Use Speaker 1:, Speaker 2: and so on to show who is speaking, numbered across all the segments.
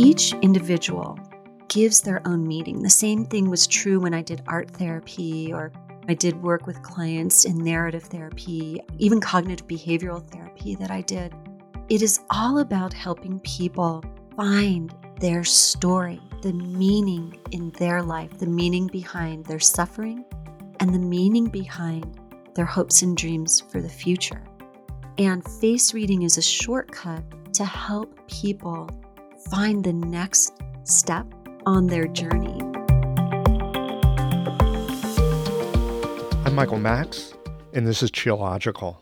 Speaker 1: Each individual gives their own meaning. The same thing was true when I did art therapy or I did work with clients in narrative therapy, even cognitive behavioral therapy that I did. It is all about helping people find their story, the meaning in their life, the meaning behind their suffering, and the meaning behind their hopes and dreams for the future. And face reading is a shortcut to help people find the next step on their journey.
Speaker 2: I'm Michael Max, and this is Qiological,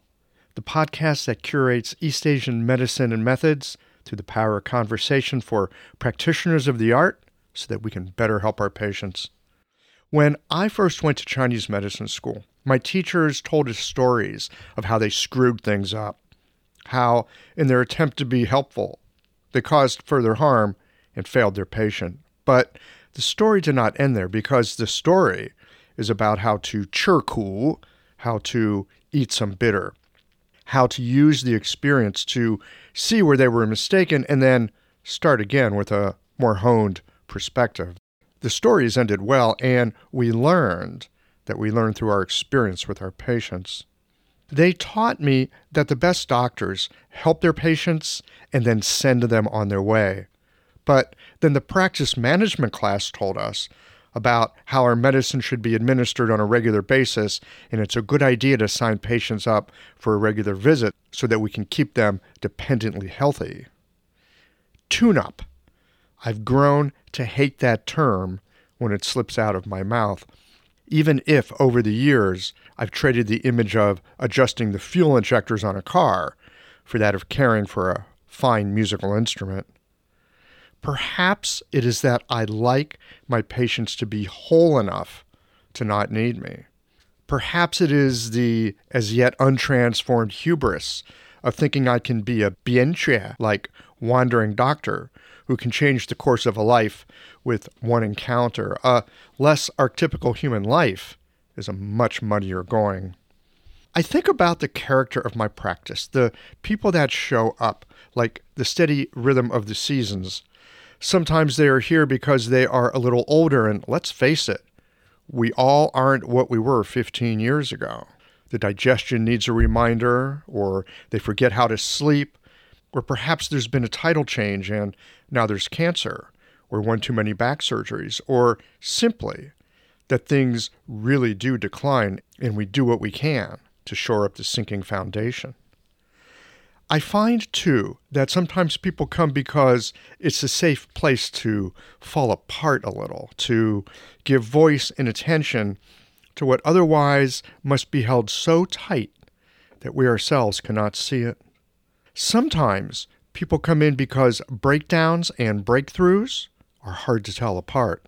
Speaker 2: the podcast that curates East Asian medicine and methods through the power of conversation for practitioners of the art so that we can better help our patients. When I first went to Chinese medicine school, my teachers told us stories of how they screwed things up, how, in their attempt to be helpful, they caused further harm and failed their patient. But the story did not end there because the story is about how to chi ku, how to eat some bitter, how to use the experience to see where they were mistaken and then start again with a more honed perspective. The stories ended well, and we learned that we learned through our experience with our patients. They taught me that the best doctors help their patients and then send them on their way. But then the practice management class told us about how our medicine should be administered on a regular basis, and it's a good idea to sign patients up for a regular visit so that we can keep them dependently healthy. Tune up. I've grown to hate that term when it slips out of my mouth, even if over the years I've traded the image of adjusting the fuel injectors on a car for that of caring for a fine musical instrument. Perhaps it is that I like my patients to be whole enough to not need me. Perhaps it is the as yet untransformed hubris of thinking I can be a Bian Que like wandering doctor who can change the course of a life with one encounter. A less archetypical human life is a much muddier going. I think about the character of my practice, the people that show up, like the steady rhythm of the seasons, Sometimes they are here because they are a little older, and let's face it, we all aren't what we were 15 years ago. The digestion needs a reminder, or they forget how to sleep, or perhaps there's been a title change and now there's cancer, or one too many back surgeries, or simply that things really do decline and we do what we can to shore up the sinking foundation. I find too that sometimes people come because it's a safe place to fall apart a little, to give voice and attention to what otherwise must be held so tight that we ourselves cannot see it. Sometimes people come in because breakdowns and breakthroughs are hard to tell apart.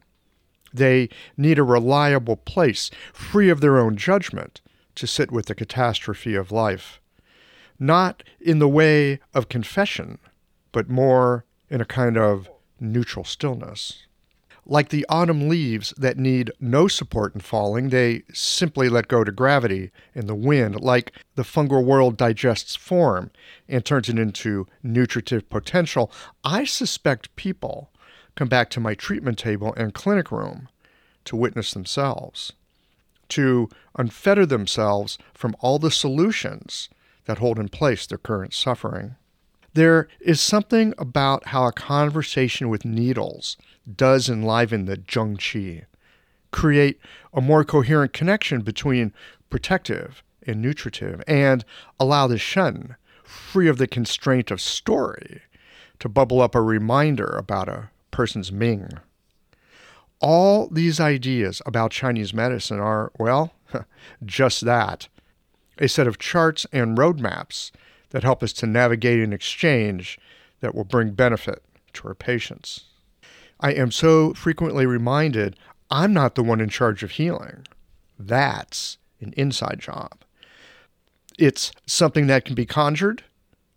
Speaker 2: They need a reliable place, free of their own judgment, to sit with the catastrophe of life not in the way of confession, but more in a kind of neutral stillness. Like the autumn leaves that need no support in falling, they simply let go to gravity and the wind, like the fungal world digests form and turns it into nutritive potential. I suspect people come back to my treatment table and clinic room to witness themselves, to unfetter themselves from all the solutions that hold in place their current suffering. There is something about how a conversation with needles does enliven the zheng qi, create a more coherent connection between protective and nutritive, and allow the shen, free of the constraint of story, to bubble up a reminder about a person's Ming. All these ideas about Chinese medicine are, well, just that a set of charts and roadmaps that help us to navigate an exchange that will bring benefit to our patients. I am so frequently reminded I'm not the one in charge of healing. That's an inside job. It's something that can be conjured,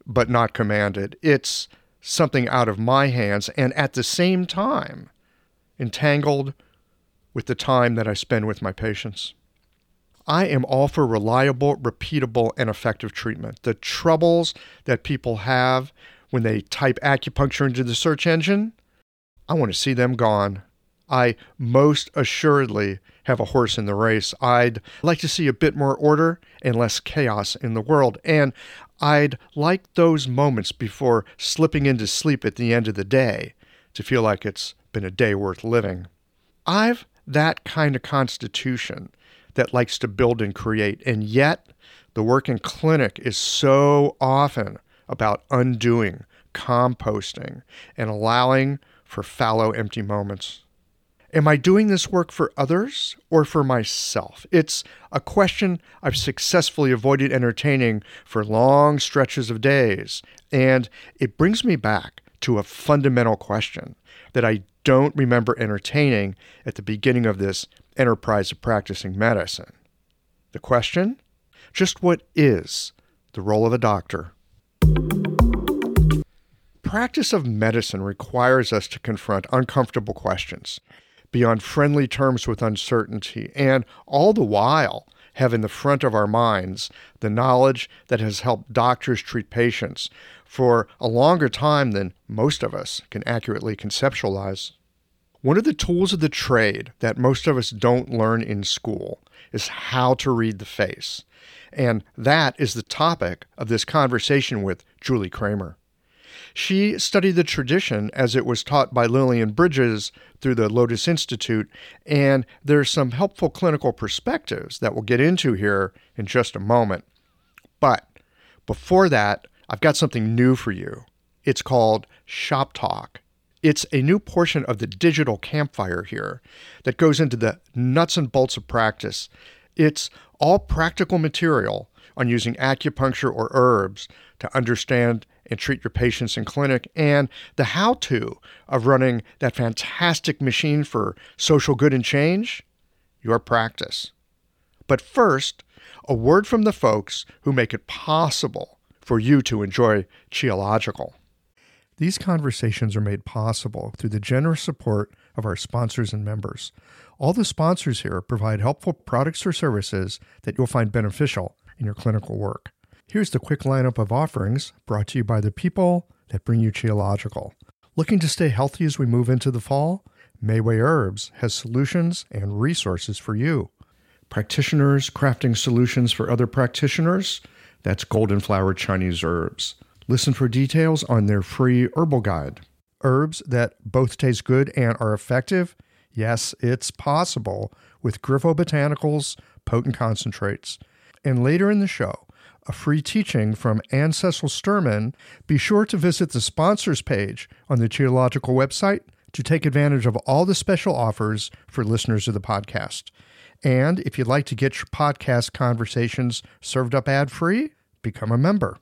Speaker 2: but not commanded. It's something out of my hands and at the same time entangled with the time that I spend with my patients. I am all for reliable, repeatable, and effective treatment. The troubles that people have when they type acupuncture into the search engine I want to see them gone. I most assuredly have a horse in the race. I'd like to see a bit more order and less chaos in the world. And I'd like those moments before slipping into sleep at the end of the day to feel like it's been a day worth living. I've that kind of constitution that likes to build and create, and yet the work in clinic is so often about undoing, composting, and allowing for fallow, empty moments. Am I doing this work for others or for myself? It's a question I've successfully avoided entertaining for long stretches of days, and it brings me back to a fundamental question that I don't remember entertaining at the beginning of this enterprise of practicing medicine. The question? Just what is the role of a doctor? Practice of medicine requires us to confront uncomfortable questions, be on friendly terms with uncertainty, and all the while have in the front of our minds the knowledge that has helped doctors treat patients for a longer time than most of us can accurately conceptualize. One of the tools of the trade that most of us don't learn in school is how to read the face. And that is the topic of this conversation with Julie Kramer. She studied the tradition as it was taught by Lillian Bridges through the Lotus Institute, and there's some helpful clinical perspectives that we'll get into here in just a moment. But before that, I've got something new for you. It's called Shop Talk. It's a new portion of the digital campfire here that goes into the nuts and bolts of practice. It's all practical material on using acupuncture or herbs to understand and treat your patients in clinic, and the how to of running that fantastic machine for social good and change, your practice. But first, a word from the folks who make it possible for you to enjoy Qiological. These conversations are made possible through the generous support of our sponsors and members. All the sponsors here provide helpful products or services that you'll find beneficial in your clinical work. Here's the quick lineup of offerings brought to you by the people that bring you Qiological. Looking to stay healthy as we move into the fall? Mayway Herbs has solutions and resources for you. Practitioners crafting solutions for other practitioners? That's Golden Flower Chinese Herbs. Listen for details on their free herbal guide. Herbs that both taste good and are effective? Yes, it's possible with Griffo Botanicals potent concentrates. And later in the show, a free teaching from Ann Cecil-Sterman, be sure to visit the sponsors page on the Qiological website to take advantage of all the special offers for listeners of the podcast. And if you'd like to get your podcast conversations served up ad free, become a member.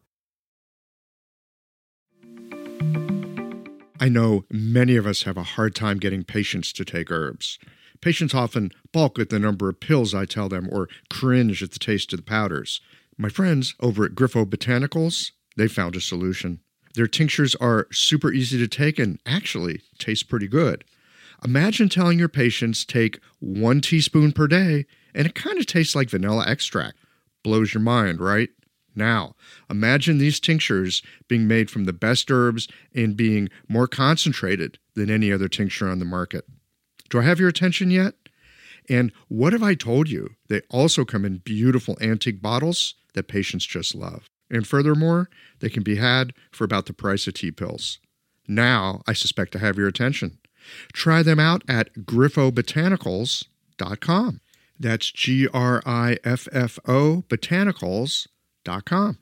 Speaker 2: I know many of us have a hard time getting patients to take herbs. Patients often balk at the number of pills I tell them or cringe at the taste of the powders. My friends over at Griffo Botanicals, they found a solution. Their tinctures are super easy to take and actually taste pretty good. Imagine telling your patients take one teaspoon per day and it kind of tastes like vanilla extract. Blows your mind, right? Now, imagine these tinctures being made from the best herbs and being more concentrated than any other tincture on the market. Do I have your attention yet? And what have I told you? They also come in beautiful antique bottles that patients just love. And furthermore, they can be had for about the price of tea pills. Now, I suspect I have your attention. Try them out at griffobotanicals.com. That's G R I F F O botanicals.com.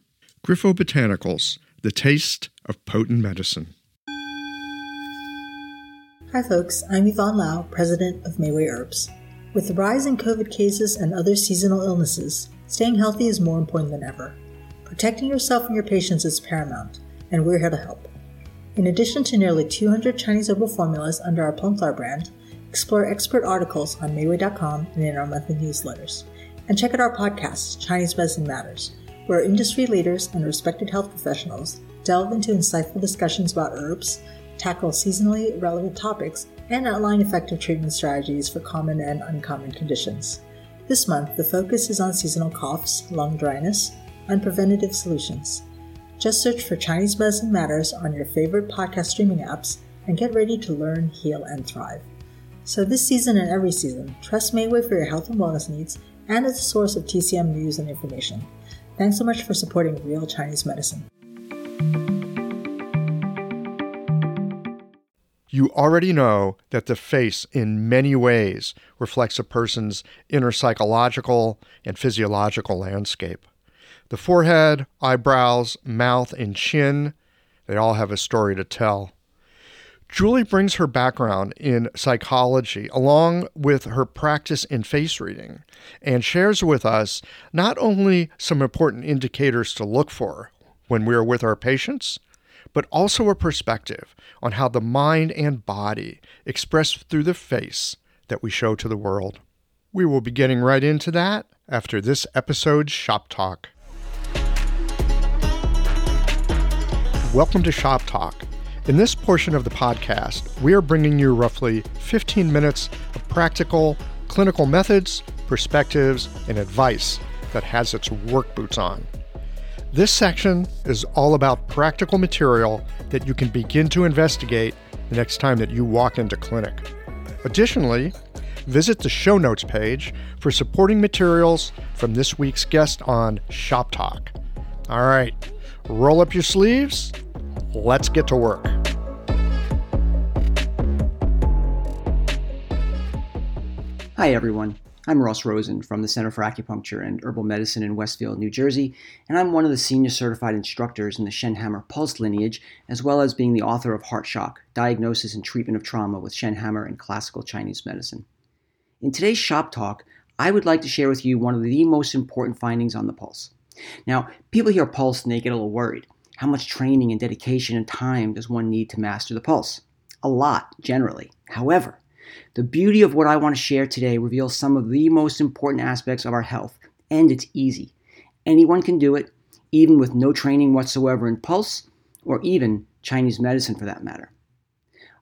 Speaker 2: Griffo Botanicals, the taste of potent medicine.
Speaker 3: Hi, folks. I'm Yvonne Lau, president of Mayway Herbs. With the rise in COVID cases and other seasonal illnesses, Staying healthy is more important than ever. Protecting yourself and your patients is paramount, and we're here to help. In addition to nearly 200 Chinese herbal formulas under our Plumflower brand, explore expert articles on Mayway.com and in our monthly newsletters. And check out our podcast, Chinese Medicine Matters, where industry leaders and respected health professionals delve into insightful discussions about herbs, tackle seasonally relevant topics, and outline effective treatment strategies for common and uncommon conditions. This month, the focus is on seasonal coughs, lung dryness, and preventative solutions. Just search for Chinese Medicine Matters on your favorite podcast streaming apps and get ready to learn, heal, and thrive. So, this season and every season, trust Mayway for your health and wellness needs and as a source of TCM news and information. Thanks so much for supporting real Chinese medicine.
Speaker 2: You already know that the face, in many ways, reflects a person's inner psychological and physiological landscape. The forehead, eyebrows, mouth, and chin, they all have a story to tell. Julie brings her background in psychology along with her practice in face reading and shares with us not only some important indicators to look for when we are with our patients, but also a perspective on how the mind and body express through the face that we show to the world. We will be getting right into that after this episode's Shop Talk. Welcome to Shop Talk. In this portion of the podcast, we are bringing you roughly 15 minutes of practical clinical methods, perspectives, and advice that has its work boots on. This section is all about practical material that you can begin to investigate the next time that you walk into clinic. Additionally, visit the show notes page for supporting materials from this week's guest on Shop Talk. All right, roll up your sleeves. Let's get to work.
Speaker 4: Hi, everyone. I'm Ross Rosen from the Center for Acupuncture and Herbal Medicine in Westfield, New Jersey, and I'm one of the senior certified instructors in the Shenhammer Pulse lineage, as well as being the author of Heart Shock Diagnosis and Treatment of Trauma with Shenhammer and Classical Chinese Medicine. In today's Shop Talk, I would like to share with you one of the most important findings on the pulse. Now, people hear pulse and they get a little worried. How much training and dedication and time does one need to master the pulse? A lot, generally. However, the beauty of what I want to share today reveals some of the most important aspects of our health, and it's easy. Anyone can do it, even with no training whatsoever in pulse, or even Chinese medicine for that matter.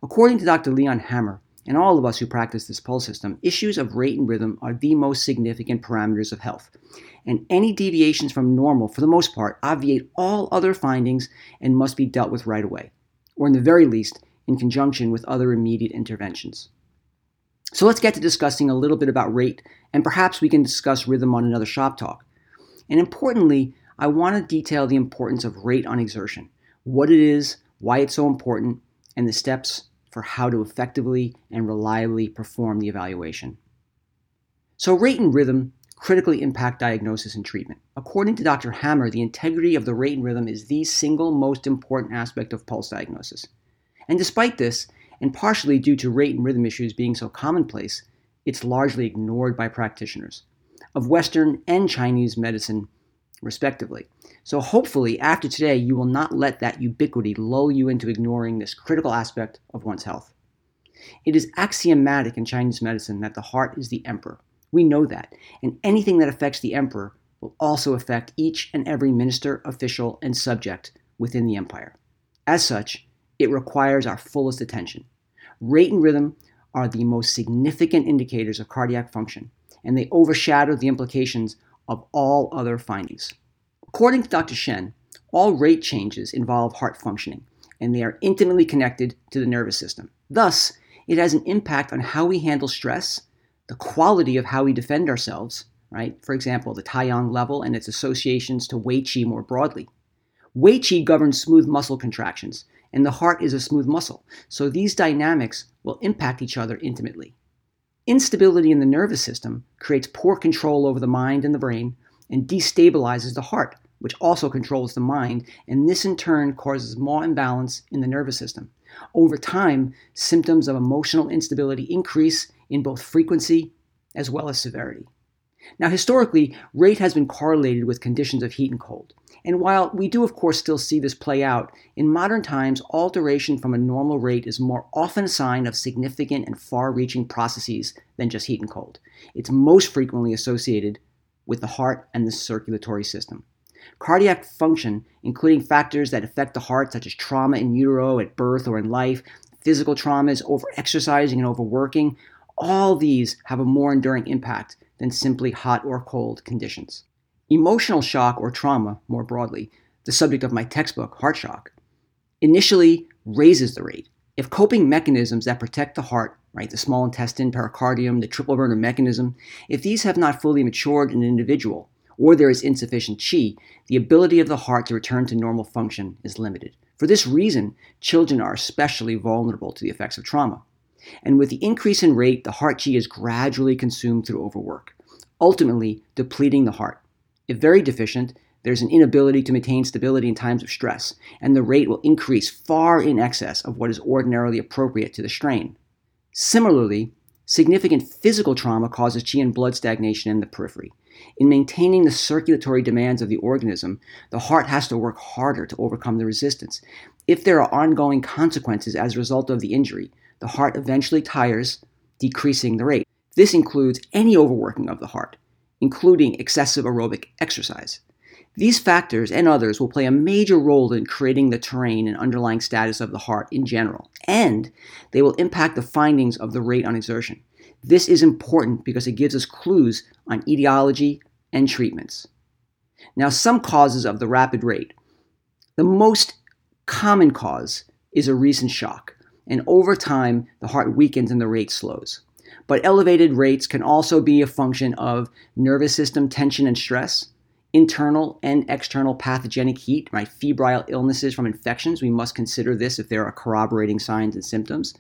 Speaker 4: According to Dr. Leon Hammer, and all of us who practice this pulse system, issues of rate and rhythm are the most significant parameters of health. And any deviations from normal, for the most part, obviate all other findings and must be dealt with right away, or in the very least, in conjunction with other immediate interventions. So let's get to discussing a little bit about rate, and perhaps we can discuss rhythm on another shop talk. And importantly, I want to detail the importance of rate on exertion, what it is, why it's so important, and the steps for how to effectively and reliably perform the evaluation. So, rate and rhythm critically impact diagnosis and treatment. According to Dr. Hammer, the integrity of the rate and rhythm is the single most important aspect of pulse diagnosis. And despite this, and partially due to rate and rhythm issues being so commonplace, it's largely ignored by practitioners of Western and Chinese medicine, respectively. So, hopefully, after today, you will not let that ubiquity lull you into ignoring this critical aspect of one's health. It is axiomatic in Chinese medicine that the heart is the emperor. We know that, and anything that affects the emperor will also affect each and every minister, official, and subject within the empire. As such, it requires our fullest attention. Rate and rhythm are the most significant indicators of cardiac function, and they overshadow the implications of all other findings. According to Dr. Shen, all rate changes involve heart functioning, and they are intimately connected to the nervous system. Thus, it has an impact on how we handle stress, the quality of how we defend ourselves, right? For example, the Taiyang level and its associations to Wei Qi more broadly. Wei Qi governs smooth muscle contractions, and the heart is a smooth muscle. So these dynamics will impact each other intimately. Instability in the nervous system creates poor control over the mind and the brain and destabilizes the heart, which also controls the mind, and this in turn causes more imbalance in the nervous system. Over time, symptoms of emotional instability increase in both frequency as well as severity. Now, historically, rate has been correlated with conditions of heat and cold. And while we do, of course, still see this play out, in modern times, alteration from a normal rate is more often a sign of significant and far reaching processes than just heat and cold. It's most frequently associated with the heart and the circulatory system. Cardiac function, including factors that affect the heart, such as trauma in utero, at birth, or in life, physical traumas, overexercising and overworking, all these have a more enduring impact than simply hot or cold conditions. Emotional shock or trauma, more broadly, the subject of my textbook, Heart Shock, initially raises the rate, If coping mechanisms that protect the heart, right, the small intestine, pericardium, the triple burner mechanism, if these have not fully matured in an individual, or there is insufficient qi, the ability of the heart to return to normal function is limited. For this reason, children are especially vulnerable to the effects of trauma. And with the increase in rate, the heart qi is gradually consumed through overwork, ultimately depleting the heart. If very deficient, there's an inability to maintain stability in times of stress, and the rate will increase far in excess of what is ordinarily appropriate to the strain. Similarly, significant physical trauma causes qi and blood stagnation in the periphery. In maintaining the circulatory demands of the organism, the heart has to work harder to overcome the resistance. If there are ongoing consequences as a result of the injury, the heart eventually tires, decreasing the rate. This includes any overworking of the heart, including excessive aerobic exercise. These factors and others will play a major role in creating the terrain and underlying status of the heart in general, and they will impact the findings of the rate on exertion. This is important because it gives us clues on etiology and treatments. Now, some causes of the rapid rate. The most common cause is a recent shock, and over time, the heart weakens and the rate slows. But elevated rates can also be a function of nervous system tension and stress, internal and external pathogenic heat, right? Febrile illnesses from infections. We must consider this if there are corroborating signs and symptoms.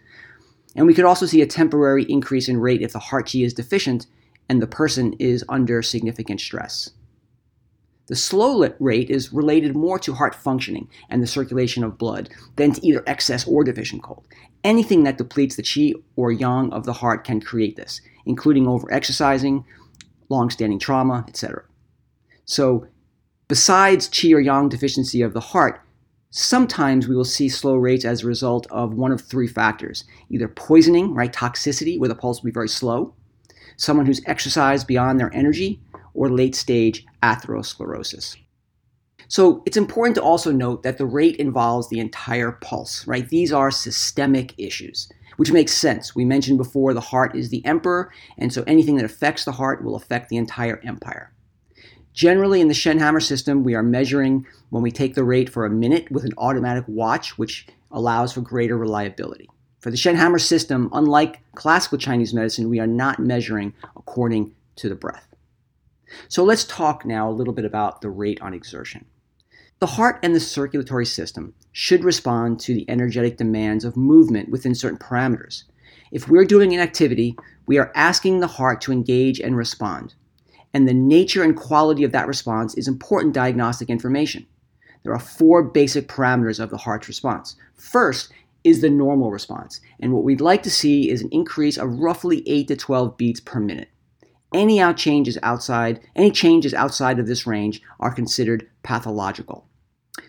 Speaker 4: And we could also see a temporary increase in rate if the heart qi is deficient and the person is under significant stress. The slow rate is related more to heart functioning and the circulation of blood than to either excess or deficient cold. Anything that depletes the qi or yang of the heart can create this, including overexercising, long-standing trauma, etc. So, besides qi or yang deficiency of the heart, sometimes we will see slow rates as a result of one of three factors either poisoning, right, toxicity, where the pulse will be very slow, someone who's exercised beyond their energy, or late stage atherosclerosis. So it's important to also note that the rate involves the entire pulse, right? These are systemic issues, which makes sense. We mentioned before the heart is the emperor, and so anything that affects the heart will affect the entire empire. Generally, in the Shenhammer system, we are measuring when we take the rate for a minute with an automatic watch, which allows for greater reliability. For the Shenhammer system, unlike classical Chinese medicine, we are not measuring according to the breath. So let's talk now a little bit about the rate on exertion. The heart and the circulatory system should respond to the energetic demands of movement within certain parameters. If we're doing an activity, we are asking the heart to engage and respond. And the nature and quality of that response is important diagnostic information. There are four basic parameters of the heart's response. First is the normal response. And what we'd like to see is an increase of roughly 8 to 12 beats per minute. Any out changes outside, any changes outside of this range are considered pathological.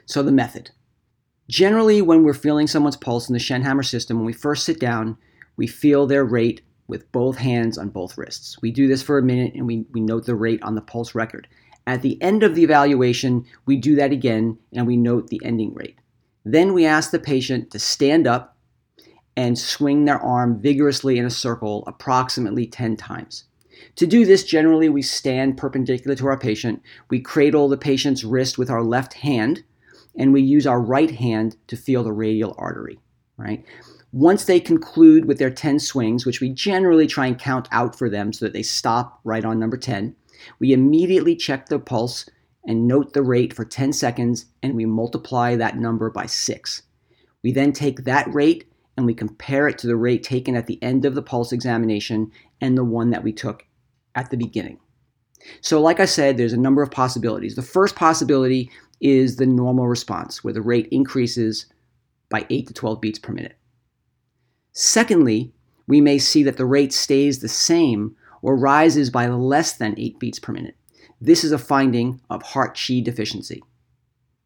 Speaker 4: So the method. Generally, when we're feeling someone's pulse in the Shenhammer system, when we first sit down, we feel their rate with both hands on both wrists. We do this for a minute and we, we note the rate on the pulse record. At the end of the evaluation, we do that again and we note the ending rate. Then we ask the patient to stand up and swing their arm vigorously in a circle approximately 10 times. To do this, generally we stand perpendicular to our patient, we cradle the patient's wrist with our left hand, and we use our right hand to feel the radial artery, right? Once they conclude with their 10 swings, which we generally try and count out for them so that they stop right on number 10, we immediately check the pulse and note the rate for 10 seconds and we multiply that number by 6. We then take that rate and we compare it to the rate taken at the end of the pulse examination and the one that we took at the beginning. So, like I said, there's a number of possibilities. The first possibility is the normal response, where the rate increases by 8 to 12 beats per minute. Secondly, we may see that the rate stays the same or rises by less than 8 beats per minute. This is a finding of heart qi deficiency.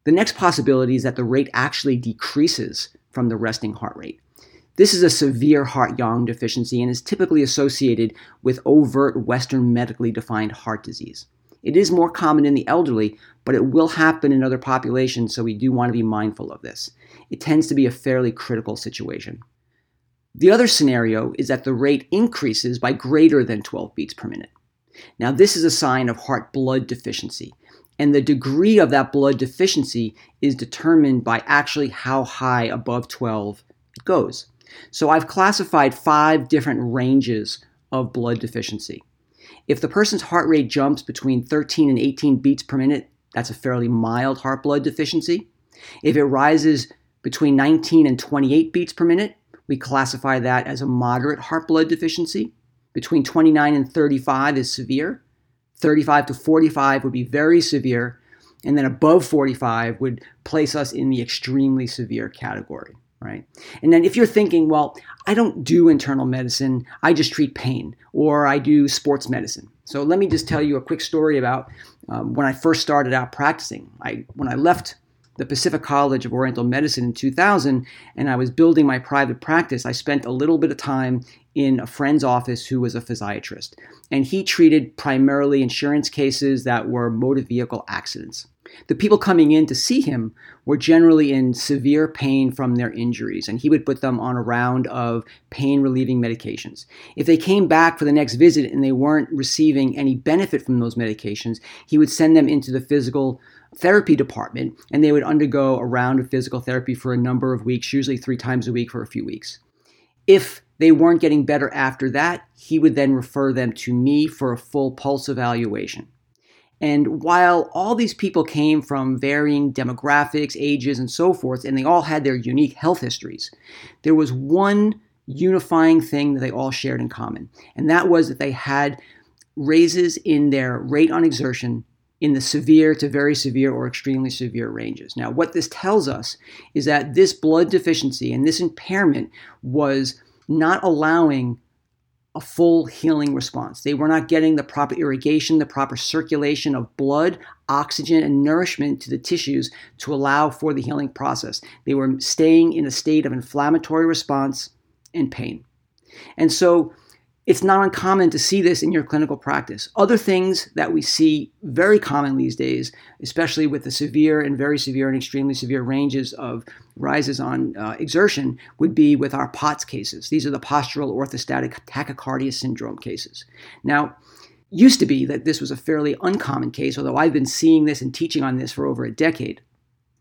Speaker 4: The next possibility is that the rate actually decreases from the resting heart rate. This is a severe heart yang deficiency and is typically associated with overt Western medically defined heart disease. It is more common in the elderly, but it will happen in other populations, so we do want to be mindful of this. It tends to be a fairly critical situation. The other scenario is that the rate increases by greater than 12 beats per minute. Now, this is a sign of heart blood deficiency, and the degree of that blood deficiency is determined by actually how high above 12 it goes. So I've classified five different ranges of blood deficiency. If the person's heart rate jumps between 13 and 18 beats per minute, that's a fairly mild heart blood deficiency. If it rises between 19 and 28 beats per minute, we classify that as a moderate heart blood deficiency. Between 29 and 35 is severe. 35 to 45 would be very severe. And then above 45 would place us in the extremely severe category, right? And then if you're thinking, well, I don't do internal medicine, I just treat pain, or I do sports medicine. So let me just tell you a quick story about um, when I first started out practicing. I, when I left the Pacific College of Oriental Medicine in 2000 and I was building my private practice, I spent a little bit of time in a friend's office who was a physiatrist. And he treated primarily insurance cases that were motor vehicle accidents. The people coming in to see him were generally in severe pain from their injuries, and he would put them on a round of pain relieving medications. If they came back for the next visit and they weren't receiving any benefit from those medications, he would send them into the physical therapy department and they would undergo a round of physical therapy for a number of weeks, usually three times a week for a few weeks. If they weren't getting better after that, he would then refer them to me for a full pulse evaluation. And while all these people came from varying demographics, ages, and so forth, and they all had their unique health histories, there was one unifying thing that they all shared in common. And that was that they had raises in their rate on exertion in the severe to very severe or extremely severe ranges. Now, what this tells us is that this blood deficiency and this impairment was not allowing a full healing response. They were not getting the proper irrigation, the proper circulation of blood, oxygen, and nourishment to the tissues to allow for the healing process. They were staying in a state of inflammatory response and pain. And so it's not uncommon to see this in your clinical practice. Other things that we see very common these days, especially with the severe and very severe and extremely severe ranges of rises on uh, exertion, would be with our POTS cases. These are the postural orthostatic tachycardia syndrome cases. Now, used to be that this was a fairly uncommon case, although I've been seeing this and teaching on this for over a decade.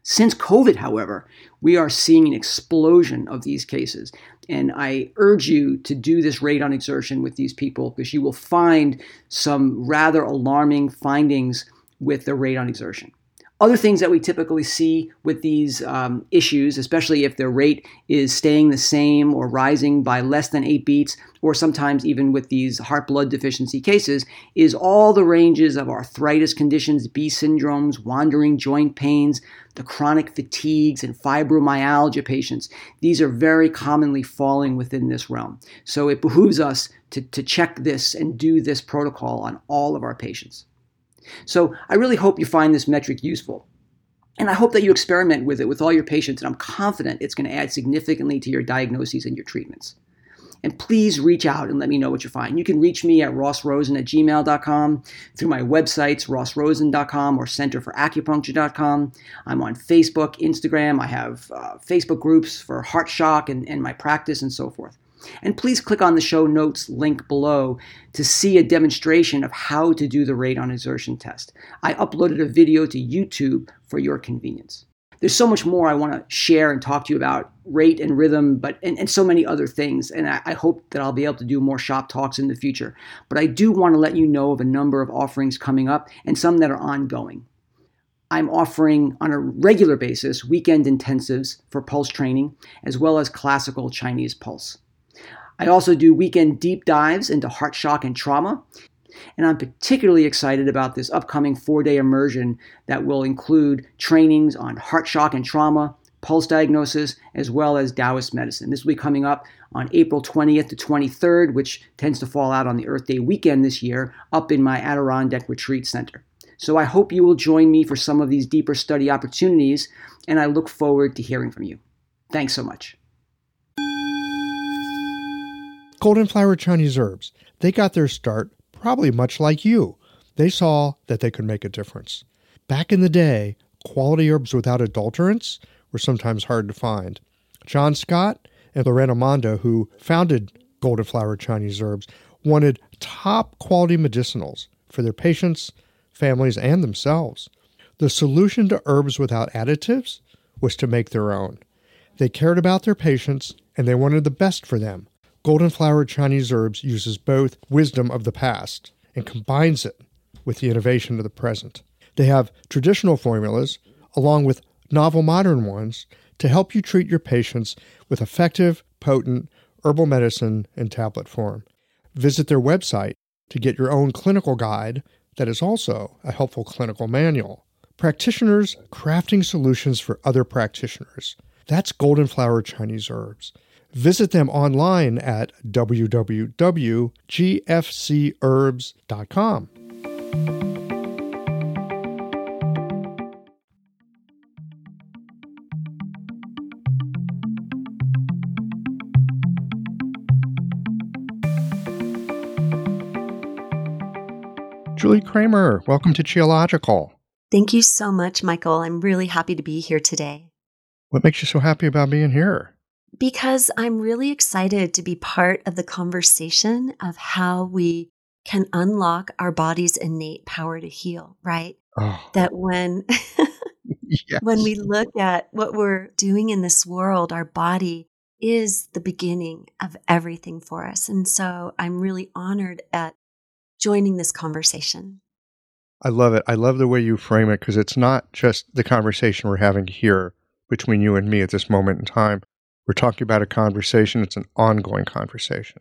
Speaker 4: Since COVID, however, we are seeing an explosion of these cases. And I urge you to do this rate on exertion with these people because you will find some rather alarming findings with the rate on exertion. Other things that we typically see with these um, issues, especially if their rate is staying the same or rising by less than eight beats, or sometimes even with these heart blood deficiency cases, is all the ranges of arthritis conditions, Bi syndromes, wandering joint pains, the chronic fatigues, and fibromyalgia patients. These are very commonly falling within this realm. So it behooves us to, to check this and do this protocol on all of our patients. So I really hope you find this metric useful. And I hope that you experiment with it with all your patients, and I'm confident it's going to add significantly to your diagnoses and your treatments. And please reach out and let me know what you find. You can reach me at rossrosen at gmail.com, through my websites, rossrosen.com or centerforacupuncture.com. I'm on Facebook, Instagram. I have uh, Facebook groups for Heart Shock and, and my practice and so forth. And please click on the show notes link below to see a demonstration of how to do the rate on exertion test. I uploaded a video to YouTube for your convenience. There's so much more I want to share and talk to you about rate and rhythm, but and, and so many other things. And I, I hope that I'll be able to do more shop talks in the future. But I do want to let you know of a number of offerings coming up and some that are ongoing. I'm offering on a regular basis weekend intensives for pulse training, as well as classical Chinese pulse. I also do weekend deep dives into heart shock and trauma. And I'm particularly excited about this upcoming four day immersion that will include trainings on heart shock and trauma, pulse diagnosis, as well as Taoist medicine. This will be coming up on April 20th to 23rd, which tends to fall out on the Earth Day weekend this year, up in my Adirondack Retreat Center. So I hope you will join me for some of these deeper study opportunities, and I look forward to hearing from you. Thanks so much.
Speaker 2: Golden Flower Chinese herbs, they got their start probably much like you. They saw that they could make a difference. Back in the day, quality herbs without adulterants were sometimes hard to find. John Scott and Lorena Monda, who founded Golden Flower Chinese Herbs, wanted top quality medicinals for their patients, families, and themselves. The solution to herbs without additives was to make their own. They cared about their patients and they wanted the best for them. Golden Flower Chinese Herbs uses both wisdom of the past and combines it with the innovation of the present. They have traditional formulas along with novel modern ones to help you treat your patients with effective, potent herbal medicine in tablet form. Visit their website to get your own clinical guide that is also a helpful clinical manual. Practitioners crafting solutions for other practitioners. That's Golden Flower Chinese Herbs. Visit them online at www.gfcherbs.com. Julie Kramer, welcome to Qiological.
Speaker 1: Thank you so much, Michael. I'm really happy to be here today.
Speaker 2: What makes you so happy about being here?
Speaker 1: Because I'm really excited to be part of the conversation of how we can unlock our body's innate power to heal, right?
Speaker 2: Oh,
Speaker 1: That when
Speaker 2: yes.
Speaker 1: when we look at what we're doing in this world, our body is the beginning of everything for us. And so I'm really honored at joining this conversation.
Speaker 2: I love it. I love the way you frame it because it's not just the conversation we're having here between you and me at this moment in time. We're talking about a conversation, it's an ongoing conversation.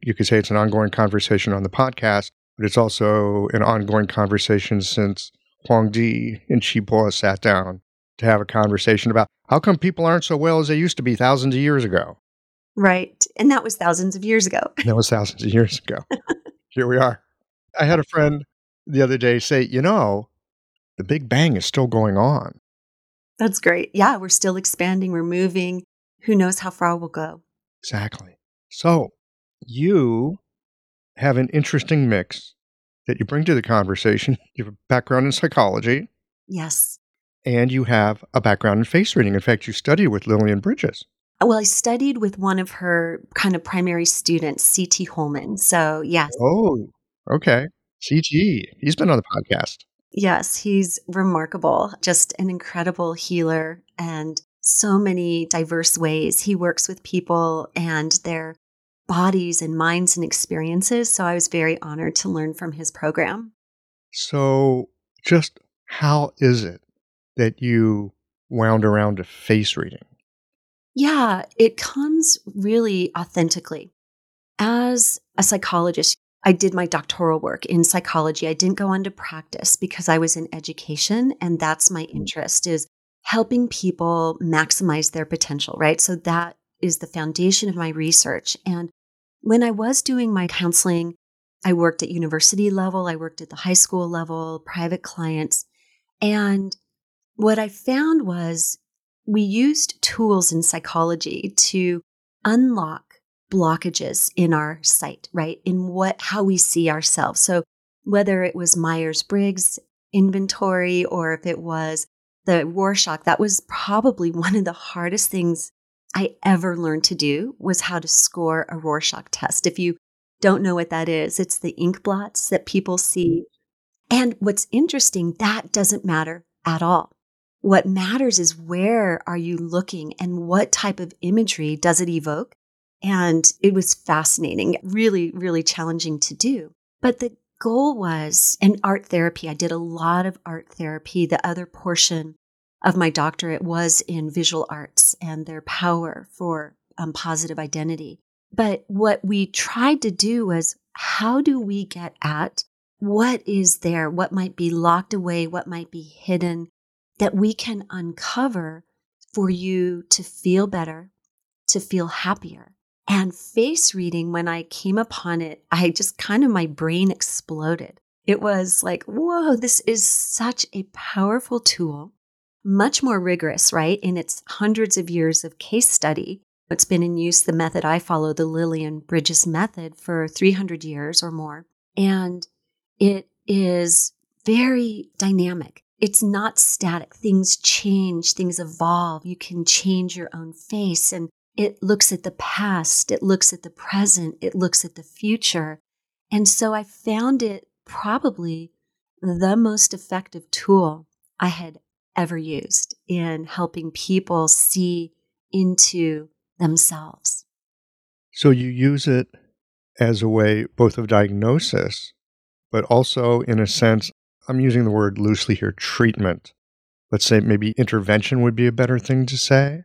Speaker 2: You could say it's an ongoing conversation on the podcast, but it's also an ongoing conversation since Huang Di and Qi Bo sat down to have a conversation about how come people aren't so well as they used to be thousands of years ago.
Speaker 1: Right. And that was thousands of years ago.
Speaker 2: That was thousands of years ago. Here we are. I had a friend the other day say, you know, the Big Bang is still going on.
Speaker 1: That's great. Yeah, we're still expanding, we're moving. Who knows how far we'll go?
Speaker 2: Exactly. So you have an interesting mix that you bring to the conversation. You have a background in psychology
Speaker 1: Yes.
Speaker 2: and you have a background in face reading. In fact, you studied with Lillian Bridges.
Speaker 1: Uh, well, I studied with one of her kind of primary students, C.T. Holman. So, yes,
Speaker 2: Oh, okay. CT. He's been on the podcast.
Speaker 1: yes, he's remarkable, just an incredible healer and so many diverse ways. He works with people and their bodies and minds and experiences. So, I was very honored to learn from his program.
Speaker 2: So, just how is it that you wound around to face reading?
Speaker 1: Yeah, it comes really authentically. As a psychologist, I did my doctoral work in psychology. I didn't go on to practice because I was in education and that's my mm. interest is helping people maximize their potential, right? So that is the foundation of my research. And when I was doing my counseling, I worked at university level, I worked at the high school level, private clients. And what I found was we used tools in psychology to unlock blockages in our sight, right? In what, how we see ourselves. So whether it was Myers Briggs inventory or if it was the Rorschach, that was probably one of the hardest things I ever learned to do was how to score a Rorschach test. If you don't know what that is, it's the ink blots that people see. And what's interesting, that doesn't matter at all. What matters is where are you looking and what type of imagery does it evoke? And it was fascinating, really, really challenging to do. But the goal was, in art therapy, I did a lot of art therapy. The other portion of my doctorate was in visual arts and their power for um, positive identity. But what we tried to do was how do we get at what is there, what might be locked away, what might be hidden that we can uncover for you to feel better, to feel happier. And face reading, when I came upon it, I just kind of, my brain exploded. It was like, whoa, this is such a powerful tool, much more rigorous, right? In its hundreds of years of case study. It's been in use, the method I follow, the Lillian Bridges method, for 300 years or more. And it is very dynamic. It's not static. Things change, things evolve. You can change your own face and it looks at the past, it looks at the present, it looks at the future. And so I found it probably the most effective tool I had ever used in helping people see into themselves.
Speaker 2: So you use it as a way both of diagnosis, but also in a sense, I'm using the word loosely here, treatment. Let's say maybe intervention would be a better thing to say.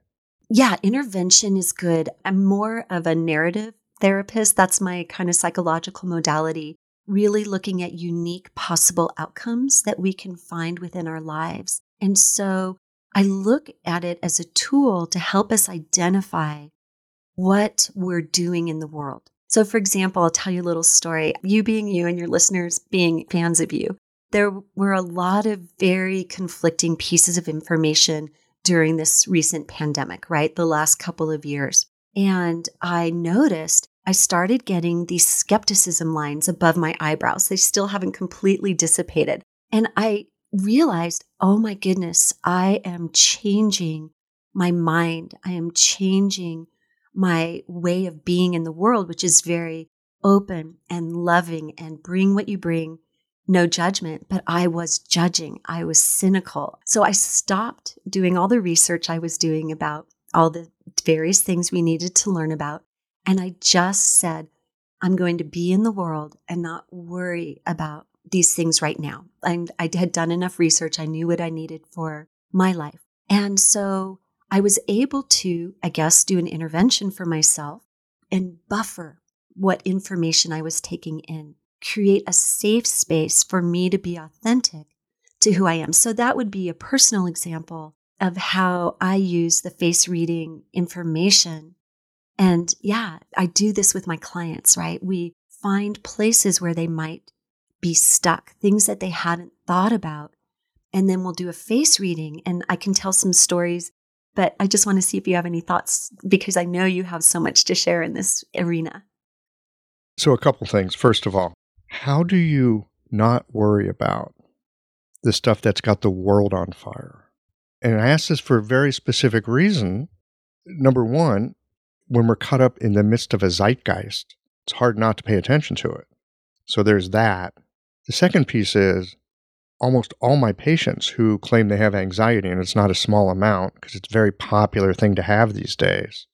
Speaker 1: Yeah, intervention is good. I'm more of a narrative therapist. That's my kind of psychological modality, really looking at unique possible outcomes that we can find within our lives. And so I look at it as a tool to help us identify what we're doing in the world. So, for example, I'll tell you a little story. You being you and your listeners being fans of you, there were a lot of very conflicting pieces of information during this recent pandemic, right? The last couple of years. And I noticed I started getting these skepticism lines above my eyebrows. They still haven't completely dissipated. And I realized, oh my goodness, I am changing my mind. I am changing my way of being in the world, which is very open and loving and bring what you bring, no judgment. But I was judging, I was cynical. So I stopped doing all the research I was doing about all the various things we needed to learn about. And I just said, I'm going to be in the world and not worry about these things right now. And I had done enough research. I knew what I needed for my life. And so I was able to, I guess, do an intervention for myself and buffer what information I was taking in, create a safe space for me to be authentic to who I am. So that would be a personal example of how I use the face reading information. And yeah, I do this with my clients, right? We find places where they might be stuck, things that they hadn't thought about. And then we'll do a face reading and I can tell some stories but I just want to see if you have any thoughts because I know you have so much to share in this arena.
Speaker 2: So, a couple things. First of all, how do you not worry about the stuff that's got the world on fire? And I ask this for a very specific reason. Number one, when we're caught up in the midst of a zeitgeist, it's hard not to pay attention to it. So there's that. The second piece is almost all my patients who claim they have anxiety, and it's not a small amount because it's a very popular thing to have these days.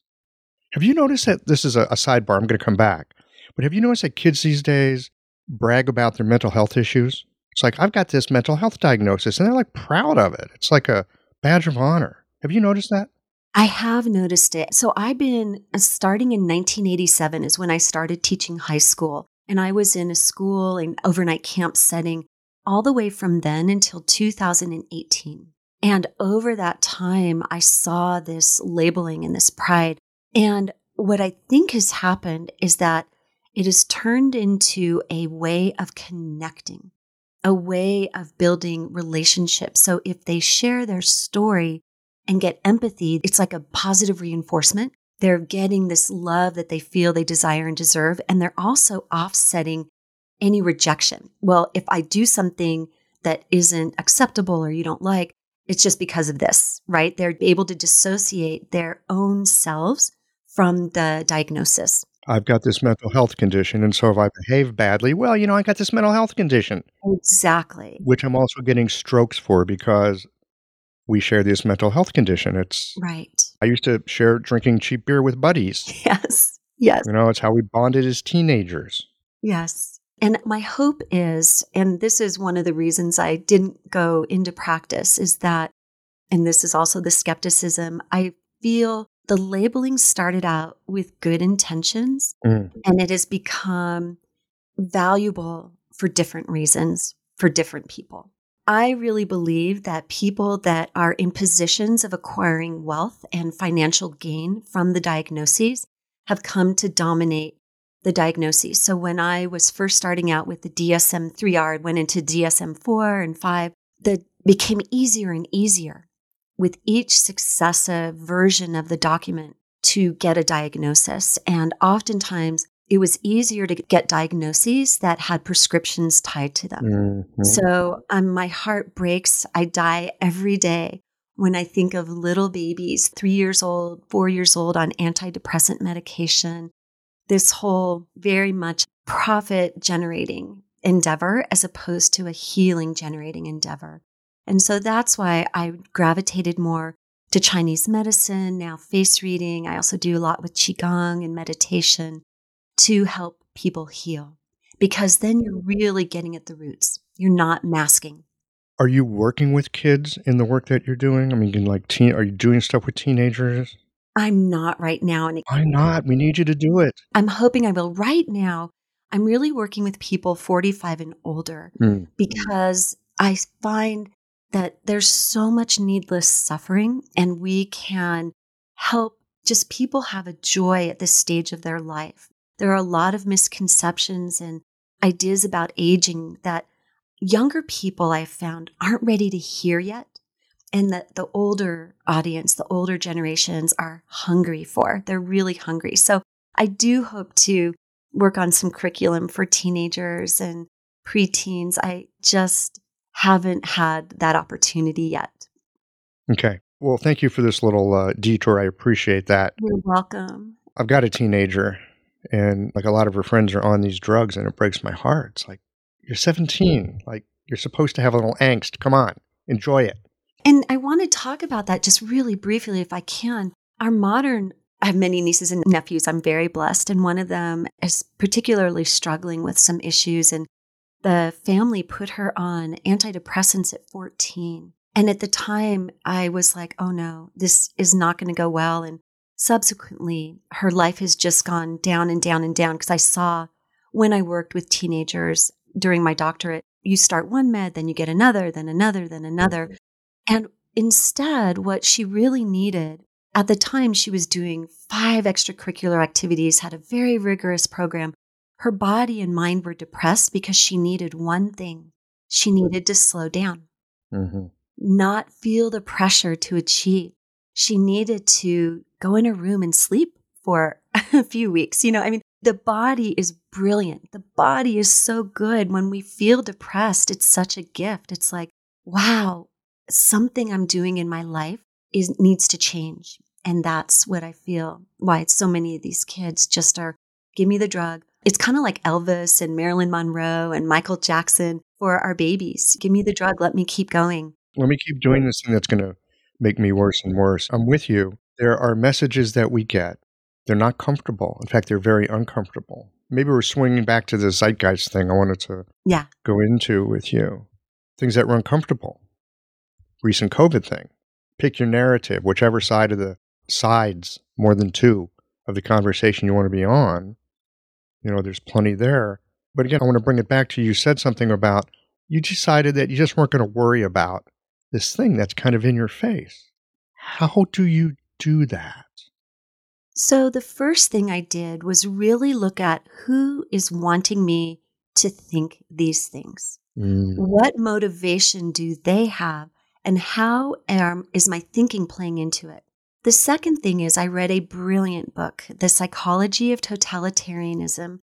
Speaker 2: Have you noticed that this is a, a sidebar? I'm going to come back. But have you noticed that kids these days brag about their mental health issues? It's like, I've got this mental health diagnosis, and they're like proud of it. It's like a badge of honor. Have you noticed that?
Speaker 1: I have noticed it. So I've been uh, starting in 1987 is when I started teaching high school. And I was in a school and overnight camp setting all the way from then until 2018. And over that time, I saw this labeling and this pride. And what I think has happened is that it has turned into a way of connecting, a way of building relationships. So if they share their story and get empathy, it's like a positive reinforcement. They're getting this love that they feel they desire and deserve. And they're also offsetting any rejection. Well, if I do something that isn't acceptable or you don't like, it's just because of this, right? They're able to dissociate their own selves from the diagnosis.
Speaker 2: I've got this mental health condition, and so if I behave badly, well, you know, I got this mental health condition.
Speaker 1: Exactly.
Speaker 2: Which I'm also getting strokes for because we share this mental health condition. It's
Speaker 1: right.
Speaker 2: I used to share drinking cheap beer with buddies.
Speaker 1: Yes. Yes.
Speaker 2: You know, it's how we bonded as teenagers.
Speaker 1: Yes. And my hope is, and this is one of the reasons I didn't go into practice, is that, and this is also the skepticism, I feel the labeling started out with good intentions mm. and it has become valuable for different reasons for different people. I really believe that people that are in positions of acquiring wealth and financial gain from the diagnoses have come to dominate the diagnoses. So when I was first starting out with the DSM 3R, went into DSM 4 and 5, that became easier and easier with each successive version of the document to get a diagnosis. And oftentimes it was easier to get diagnoses that had prescriptions tied to them. Mm-hmm. So um, my heart breaks. I die every day when I think of little babies, three years old, four years old on antidepressant medication this whole very much profit generating endeavor as opposed to a healing generating endeavor. And so that's why I gravitated more to Chinese medicine, now face reading. I also do a lot with Qigong and meditation to help people heal because then you're really getting at the roots. You're not masking.
Speaker 2: Are you working with kids in the work that you're doing? I mean, like teen, are you doing stuff with teenagers?
Speaker 1: I'm not right now. And
Speaker 2: Why not? We need you to do it.
Speaker 1: I'm hoping I will. Right now, I'm really working with people 45 and older
Speaker 2: Mm.
Speaker 1: because I find that there's so much needless suffering and we can help just people have a joy at this stage of their life. There are a lot of misconceptions and ideas about aging that younger people I've found aren't ready to hear yet and that the older audience, the older generations are hungry for. They're really hungry. So I do hope to work on some curriculum for teenagers and preteens. I just haven't had that opportunity yet.
Speaker 2: Okay. Well, thank you for this little uh, detour. I appreciate that.
Speaker 1: You're welcome.
Speaker 2: I've got a teenager, and like a lot of her friends are on these drugs, and it breaks my heart. It's like, you're 17. Like, you're supposed to have a little angst. Come on, enjoy it.
Speaker 1: And I want to talk about that just really briefly, if I can. Our modern, I have many nieces and nephews. I'm very blessed. And one of them is particularly struggling with some issues. And the family put her on antidepressants at 14. And at the time, I was like, oh no, this is not going to go well. And subsequently, her life has just gone down and down and down because I saw when I worked with teenagers during my doctorate, you start one med, then you get another, then another, then another. Mm-hmm. And instead, what she really needed at the time, she was doing five extracurricular activities, had a very rigorous program. Her body and mind were depressed because she needed one thing she needed to slow down,
Speaker 2: Mm-hmm.
Speaker 1: not feel the pressure to achieve. She needed to go in a room and sleep for a few weeks. You know, I mean, the body is brilliant. The body is so good. When we feel depressed, it's such a gift. It's like, wow, something I'm doing in my life is needs to change. And that's what I feel why so many of these kids just are give me the drug. It's kind of like Elvis and Marilyn Monroe and Michael Jackson for our babies. Give me the drug, let me keep going.
Speaker 2: Let me keep doing this thing that's going to make me worse and worse. I'm with you. There are messages that we get. They're not comfortable. In fact, they're very uncomfortable. Maybe we're swinging back to the zeitgeist thing I wanted to
Speaker 1: Yeah.
Speaker 2: go into with you. Things that were uncomfortable. Recent COVID thing. Pick your narrative, whichever side of the sides, more than two, of the conversation you want to be on. You know, there's plenty there. But again, I want to bring it back to you You said something about you decided that you just weren't going to worry about this thing that's kind of in your face. How do you do that?
Speaker 1: So the first thing I did was really look at who is wanting me to think these things.
Speaker 2: Mm,
Speaker 1: What motivation do they have, and how um, is my thinking playing into it? The second thing is, I read a brilliant book, The Psychology of Totalitarianism,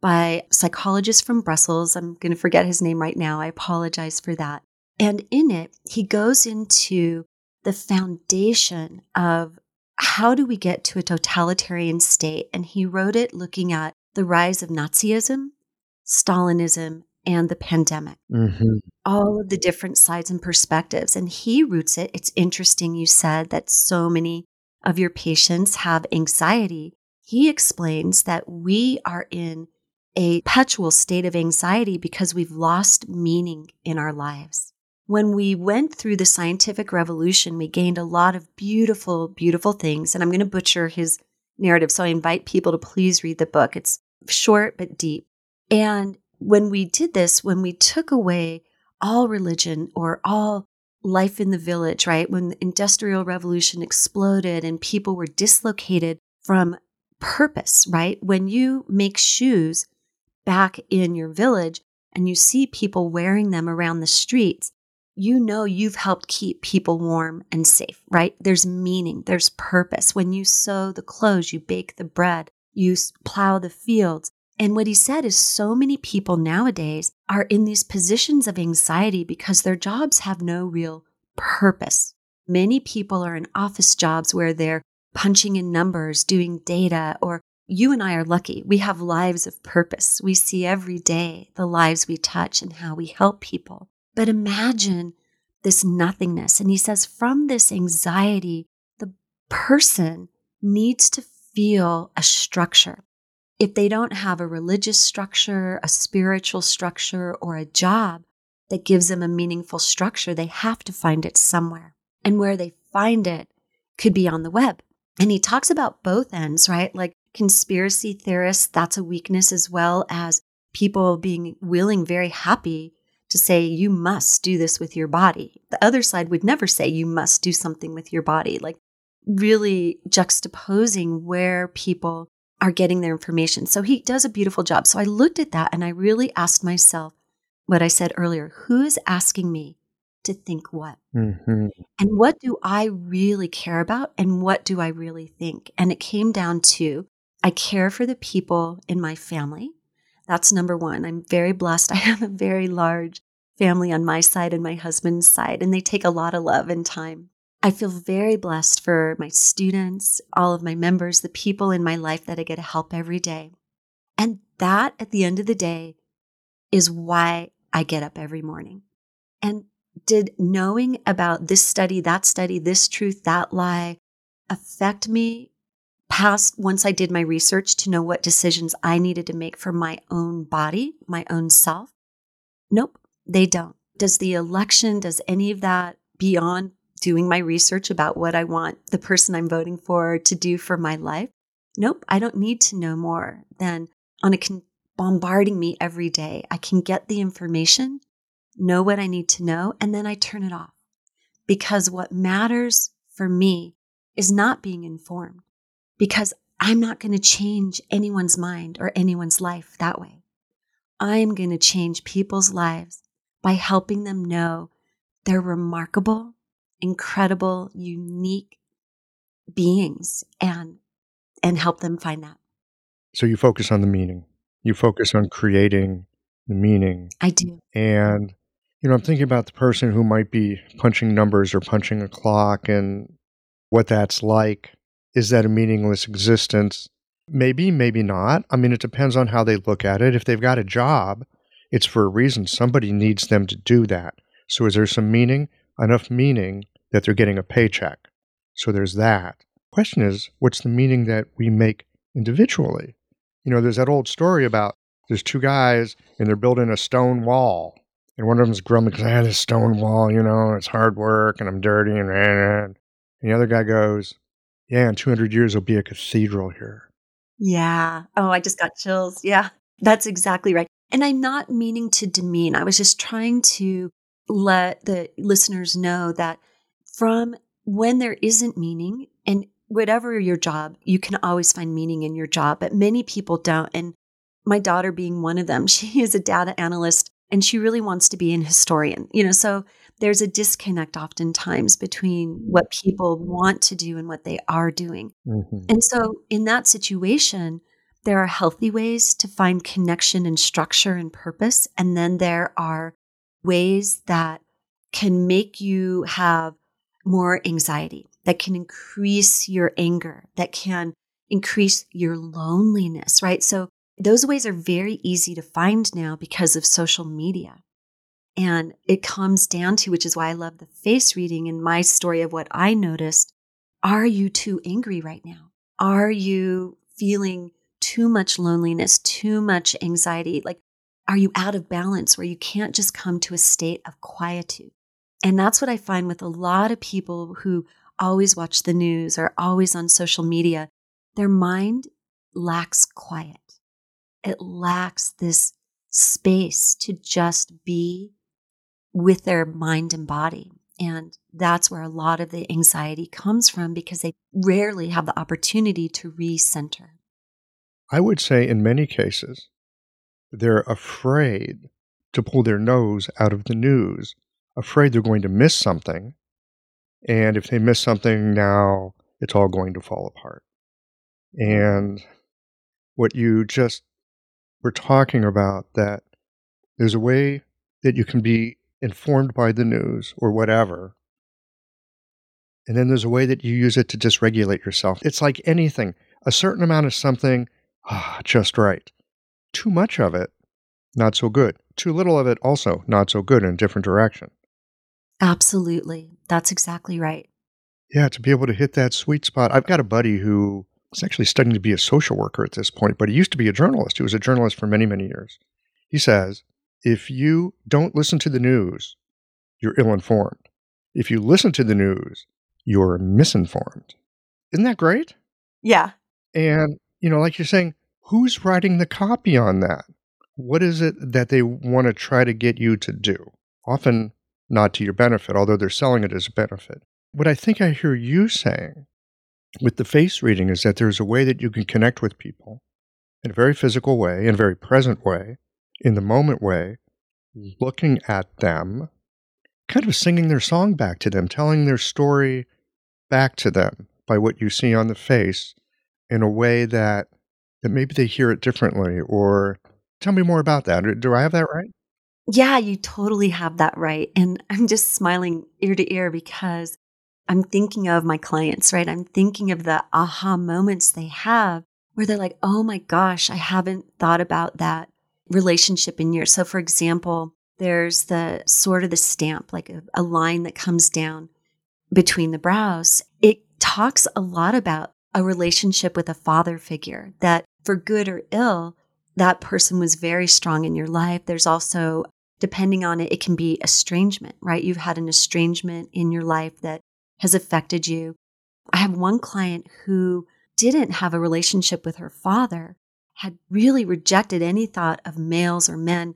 Speaker 1: by a psychologist from Brussels. I'm going to forget his name right now. I apologize for that. And in it, he goes into the foundation of how do we get to a totalitarian state? And he wrote it looking at the rise of Nazism, Stalinism, and the pandemic
Speaker 2: mhm.
Speaker 1: all of the different sides and perspectives. And he roots it. It's interesting you said that so many of your patients have anxiety. He explains that we are in a perpetual state of anxiety because we've lost meaning in our lives. When we went through the scientific revolution, we gained a lot of beautiful, beautiful things. And I'm going to butcher his narrative. So I invite people to please read the book. It's short but deep. And when we did this, when we took away all religion or all life in the village, right? When the industrial revolution exploded and people were dislocated from purpose, right? When you make shoes back in your village and you see people wearing them around the streets, you know you've helped keep people warm and safe, right? There's meaning, there's purpose. When you sew the clothes, you bake the bread, you plow the fields. And what he said is so many people nowadays are in these positions of anxiety because their jobs have no real purpose. Many people are in office jobs where they're punching in numbers, doing data, or you and I are lucky. We have lives of purpose. We see every day the lives we touch and how we help people. But imagine this nothingness. And he says, from this anxiety, the person needs to feel a structure. If they don't have a religious structure, a spiritual structure, or a job that gives them a meaningful structure, they have to find it somewhere. And where they find it could be on the web. And he talks about both ends, right? Like conspiracy theorists, that's a weakness as well as people being willing, very happy to say, you must do this with your body. The other side would never say, you must do something with your body. Like really juxtaposing where people are getting their information. So he does a beautiful job. So I looked at that and I really asked myself what I said earlier who is asking me to think what? Mm-hmm. And what do I really care about? And what do I really think? And it came down to I care for the people in my family. That's number one. I'm very blessed. I have a very large family on my side and my husband's side, and they take a lot of love and time. I feel very blessed for my students, all of my members, the people in my life that I get to help every day. And that at the end of the day is why I get up every morning. And did knowing about this study, that study, this truth, that lie affect me past once I did my research to know what decisions I needed to make for my own body, my own self? Nope, they don't. Does the election, does any of that beyond doing my research about what I want the person I'm voting for to do for my life. Nope, I don't need to know more than on a con- bombarding me every day. I can get the information, know what I need to know, and then I turn it off. Because what matters for me is not being informed, because I'm not going to change anyone's mind or anyone's life that way. I'm going to change people's lives by helping them know they're remarkable incredible, unique beings and and help them find that.
Speaker 2: So you focus on the meaning. You focus on creating the meaning.
Speaker 1: I do.
Speaker 2: And you know, I'm thinking about the person who might be punching numbers or punching a clock and what that's like. Is that a meaningless existence? Maybe, maybe not. I mean, it depends on how they look at it. If they've got a job, it's for a reason. Somebody needs them to do that. So, is there some meaning? Enough meaning that they're getting a paycheck. So there's that. Question is, what's the meaning that we make individually? You know, there's that old story about there's two guys and they're building a stone wall. And one of them's grumbling because I had this stone wall, you know, it's hard work and I'm dirty and, and the other guy goes, Yeah, in 200 years there'll be a cathedral here.
Speaker 1: Yeah. Oh, I just got chills. Yeah, that's exactly right. And I'm not meaning to demean. I was just trying to let the listeners know that from when there isn't meaning and whatever your job, you can always find meaning in your job, but many people don't. And my daughter being one of them, she is a data analyst and she really wants to be an historian, you know, so there's a disconnect oftentimes between what people want to do and what they are doing. Mm-hmm. And so in that situation, there are healthy ways to find connection and structure and purpose. And then there are ways that can make you have more anxiety, that can increase your anger, that can increase your loneliness, right? So those ways are very easy to find now because of social media. And it comes down to, which is why I love the face reading and my story of what I noticed. Are you too angry right now? Are you feeling too much loneliness, too much anxiety? Like, are you out of balance where you can't just come to a state of quietude? And that's what I find with a lot of people who always watch the news or always on social media. Their mind lacks quiet. It lacks this space to just be with their mind and body. And that's where a lot of the anxiety comes from because they rarely have the opportunity to recenter.
Speaker 2: I would say in many cases, they're afraid to pull their nose out of the news afraid they're going to miss something. And if they miss something now, it's all going to fall apart. And what you just were talking about, that there's a way that you can be informed by the news or whatever. And then there's a way that you use it to dysregulate yourself. It's like anything a certain amount of something, ah, just right. Too much of it, not so good. Too little of it, also not so good in a different direction.
Speaker 1: Absolutely. That's exactly right.
Speaker 2: Yeah, to be able to hit that sweet spot. I've got a buddy who is actually studying to be a social worker at this point, but he used to be a journalist. He was a journalist for many, many years. He says, if you don't listen to the news, you're ill informed. If you listen to the news, you're misinformed. Isn't that great?
Speaker 1: Yeah.
Speaker 2: And, you know, like you're saying, who's writing the copy on that? What is it that they want to try to get you to do? Often not to your benefit, although they're selling it as a benefit. What I think I hear you saying with the face reading is that there's a way that you can connect with people in a very physical way, in a very present way, in the moment way, looking at them, kind of singing their song back to them, telling their story back to them by what you see on the face in a way that that maybe they hear it differently or tell me more about that. Do I have that right?
Speaker 1: Yeah, you totally have that right. And I'm just smiling ear to ear because I'm thinking of my clients, right? I'm thinking of the aha moments they have where they're like, oh my gosh, I haven't thought about that relationship in years. So, for example, there's the sort of the stamp, like a, a line that comes down between the brows. It talks a lot about a relationship with a father figure that, for good or ill, that person was very strong in your life. There's also, depending on it, it can be estrangement, right? You've had an estrangement in your life that has affected you. I have one client who didn't have a relationship with her father, had really rejected any thought of males or men.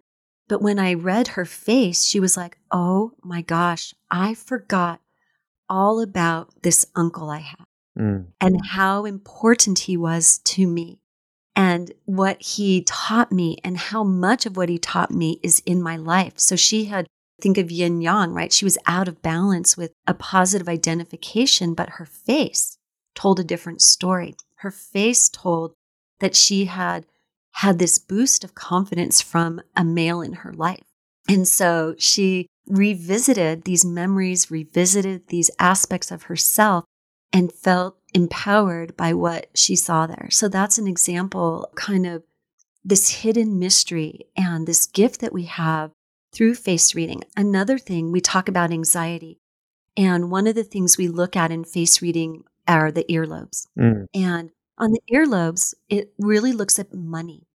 Speaker 1: But when I read her face, she was like, Oh my gosh, I forgot all about this uncle I have mm. and how important he was to me and what he taught me and how much of what he taught me is in my life. So she had think of yin yang, right? She was out of balance with a positive identification, but her face told a different story. Her face told that she had had this boost of confidence from a male in her life. And so she revisited these memories, revisited these aspects of herself, and felt empowered by what she saw there. So that's an example, kind of this hidden mystery and this gift that we have through face reading. Another thing, we talk about anxiety. And one of the things we look at in face reading are the earlobes. Mm. And on the earlobes, it really looks at money.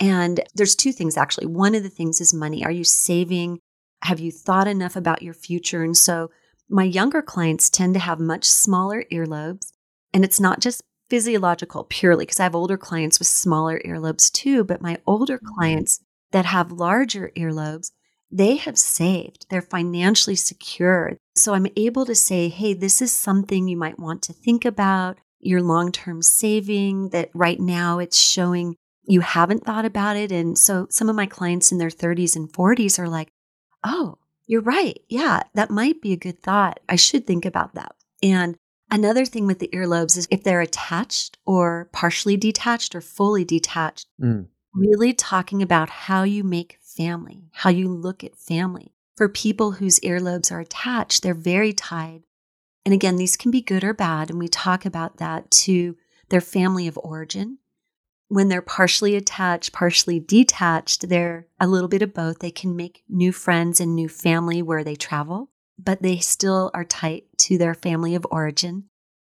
Speaker 1: And there's two things actually. One of the things is money. Are you saving? Have you thought enough about your future? And so my younger clients tend to have much smaller earlobes. And it's not just physiological purely, because I have older clients with smaller earlobes too. But my older mm. clients that have larger earlobes, they have saved. They're financially secure. So I'm able to say, hey, this is something you might want to think about your long term saving, that right now it's showing you haven't thought about it. And so some of my clients in their 30s and 40s are like, oh, you're right. Yeah, that might be a good thought. I should think about that. And another thing with the earlobes is if they're attached or partially detached or fully detached, mm. really talking about how you make family, how you look at family. For people whose earlobes are attached, they're very tied and again, these can be good or bad. And we talk about that to their family of origin. When they're partially attached, partially detached, they're a little bit of both. They can make new friends and new family where they travel, but they still are tight to their family of origin.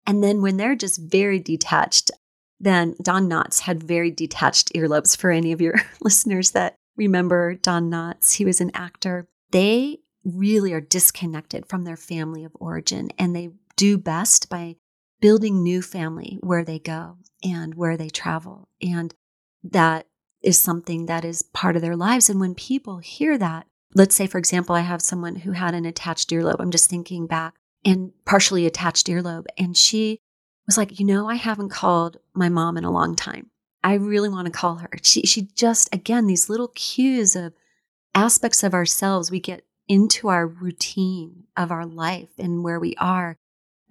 Speaker 1: And then when they're just very detached, then Don Knotts had very detached earlobes for any of your listeners that remember Don Knotts. He was an actor. They really are disconnected from their family of origin and they do best by building new family where they go and where they travel. And that is something that is part of their lives. And when people hear that, let's say, for example, I have someone who had an attached earlobe. I'm just thinking back and partially attached earlobe. And she was like, you know, I haven't called my mom in a long time. I really want to call her. She, she just, again, these little cues of aspects of ourselves we get into our routine of our life and where we are,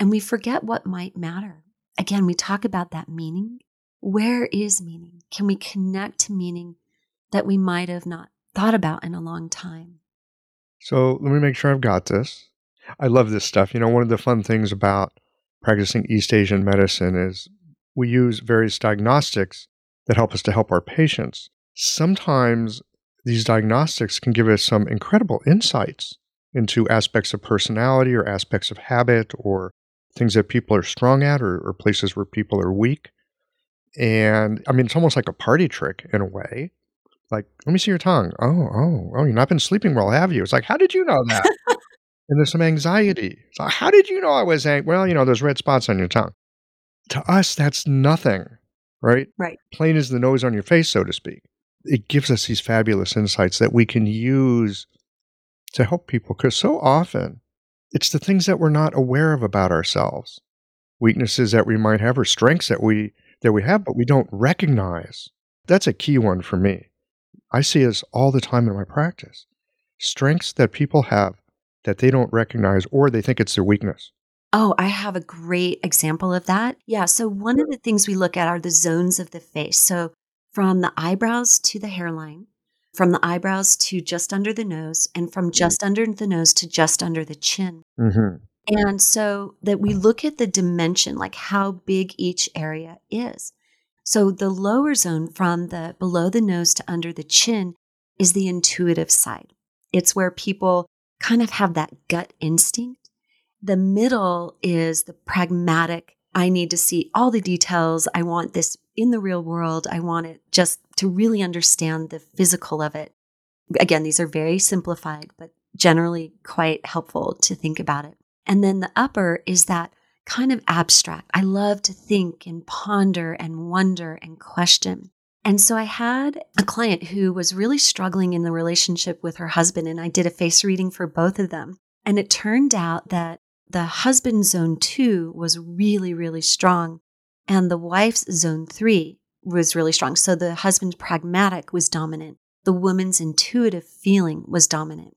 Speaker 1: and we forget what might matter. Again, we talk about that meaning. Where is meaning? Can we connect to meaning that we might have not thought about in a long time?
Speaker 2: So let me make sure I've got this. I love this stuff. You know, one of the fun things about practicing East Asian medicine is we use various diagnostics that help us to help our patients. Sometimes these diagnostics can give us some incredible insights into aspects of personality or aspects of habit or things that people are strong at or, or places where people are weak. And I mean, it's almost like a party trick in a way. Like, let me see your tongue. Oh, oh, oh, you've not been sleeping well, have you? It's like, how did you know that? and there's some anxiety. So, how did you know I was angry? Well, you know, there's red spots on your tongue. To us, that's nothing, right?
Speaker 1: Right.
Speaker 2: Plain as the nose on your face, so to speak. It gives us these fabulous insights that we can use to help people because so often it's the things that we're not aware of about ourselves, weaknesses that we might have or strengths that we that we have, but we don't recognize. That's a key one for me. I see this all the time in my practice. Strengths that people have that they don't recognize or they think it's their weakness.
Speaker 1: Oh, I have a great example of that. Yeah. So, one of the things we look at are the zones of the face. So, from the eyebrows to the hairline, from the eyebrows to just under the nose, and from mm. just under the nose to just under the chin. Mm-hmm. And so that we look at the dimension, like how big each area is. So the lower zone from the below the nose to under the chin is the intuitive side. It's where people kind of have that gut instinct. The middle is the pragmatic. I need to see all the details. I want this in the real world. I want it just to really understand the physical of it. Again, these are very simplified, but generally quite helpful to think about it. And then the upper is that kind of abstract. I love to think and ponder and wonder and question. And so I had a client who was really struggling in the relationship with her husband, and I did a face reading for both of them. And it turned out that the husband's zone two was really, really strong, and the wife's zone three was really strong. So the husband's pragmatic was dominant, the woman's intuitive feeling was dominant.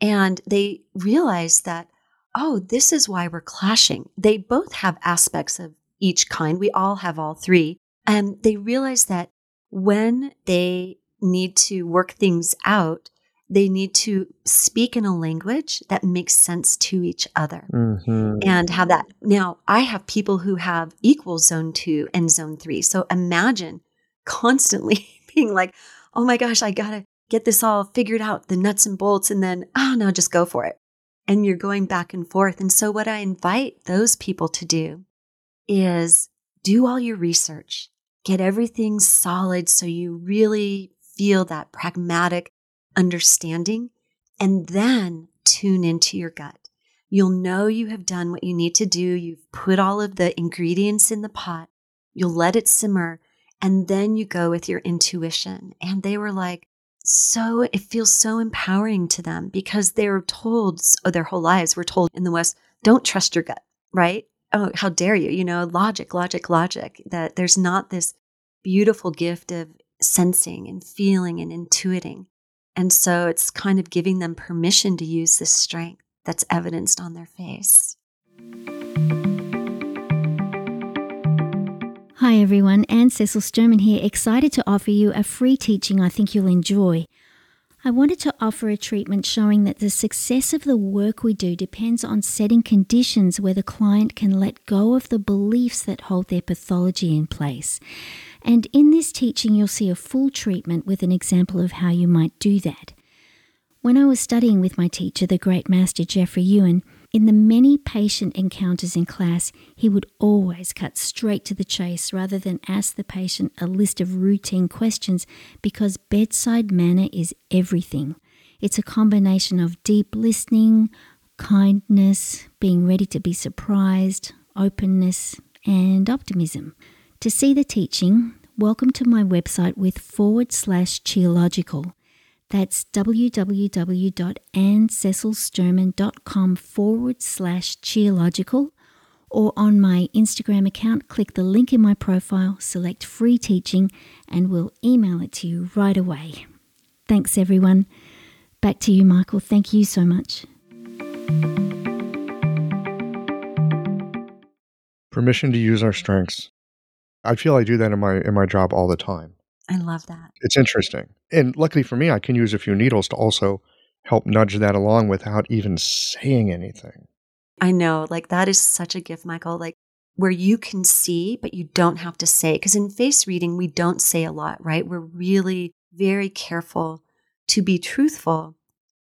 Speaker 1: And they realized that, oh, this is why we're clashing. They both have aspects of each kind. We all have all three. And they realize that when they need to work things out, they need to speak in a language that makes sense to each other mm-hmm. and have that. Now, I have people who have equal zone two and zone three. So imagine constantly being like, oh my gosh, I got to get this all figured out, the nuts and bolts, and then, oh no, just go for it. And you're going back and forth. And so, what I invite those people to do is do all your research, get everything solid so you really feel that pragmatic understanding, and then tune into your gut. You'll know you have done what you need to do. You've put all of the ingredients in the pot. You'll let it simmer, and then you go with your intuition. And they were like, so it feels so empowering to them because they're told oh, their whole lives were told in the West, don't trust your gut, right? Oh, how dare you? You know, logic, logic, logic. That there's not this beautiful gift of sensing and feeling and intuiting. And so it's kind of giving them permission to use this strength that's evidenced on their face.
Speaker 5: Hi everyone, Ann Cecil-Sterman here, excited to offer you a free teaching I think you'll enjoy. I wanted to offer a treatment showing that the success of the work we do depends on setting conditions where the client can let go of the beliefs that hold their pathology in place. And in this teaching, you'll see a full treatment with an example of how you might do that. When I was studying with my teacher, the great master Jeffrey Yuen, in the many patient encounters in class, he would always cut straight to the chase rather than ask the patient a list of routine questions because bedside manner is everything. It's a combination of deep listening, kindness, being ready to be surprised, openness, and optimism. To see the teaching, welcome to my website with forward slash Qiological. That's www.anncecilsterman.com forward slash Qiological. Or on my Instagram account, click the link in my profile, select free teaching, and we'll email it to you right away. Thanks, everyone. Back to you, Michael. Thank you so much.
Speaker 2: Permission to use our strengths. I feel I do that in my in my job all the time.
Speaker 1: I love that.
Speaker 2: It's interesting. And luckily for me, I can use a few needles to also help nudge that along without even saying anything.
Speaker 1: I know, like that is such a gift, Michael. Like where you can see, but you don't have to say. Because in face reading, we don't say a lot, right? We're really very careful to be truthful.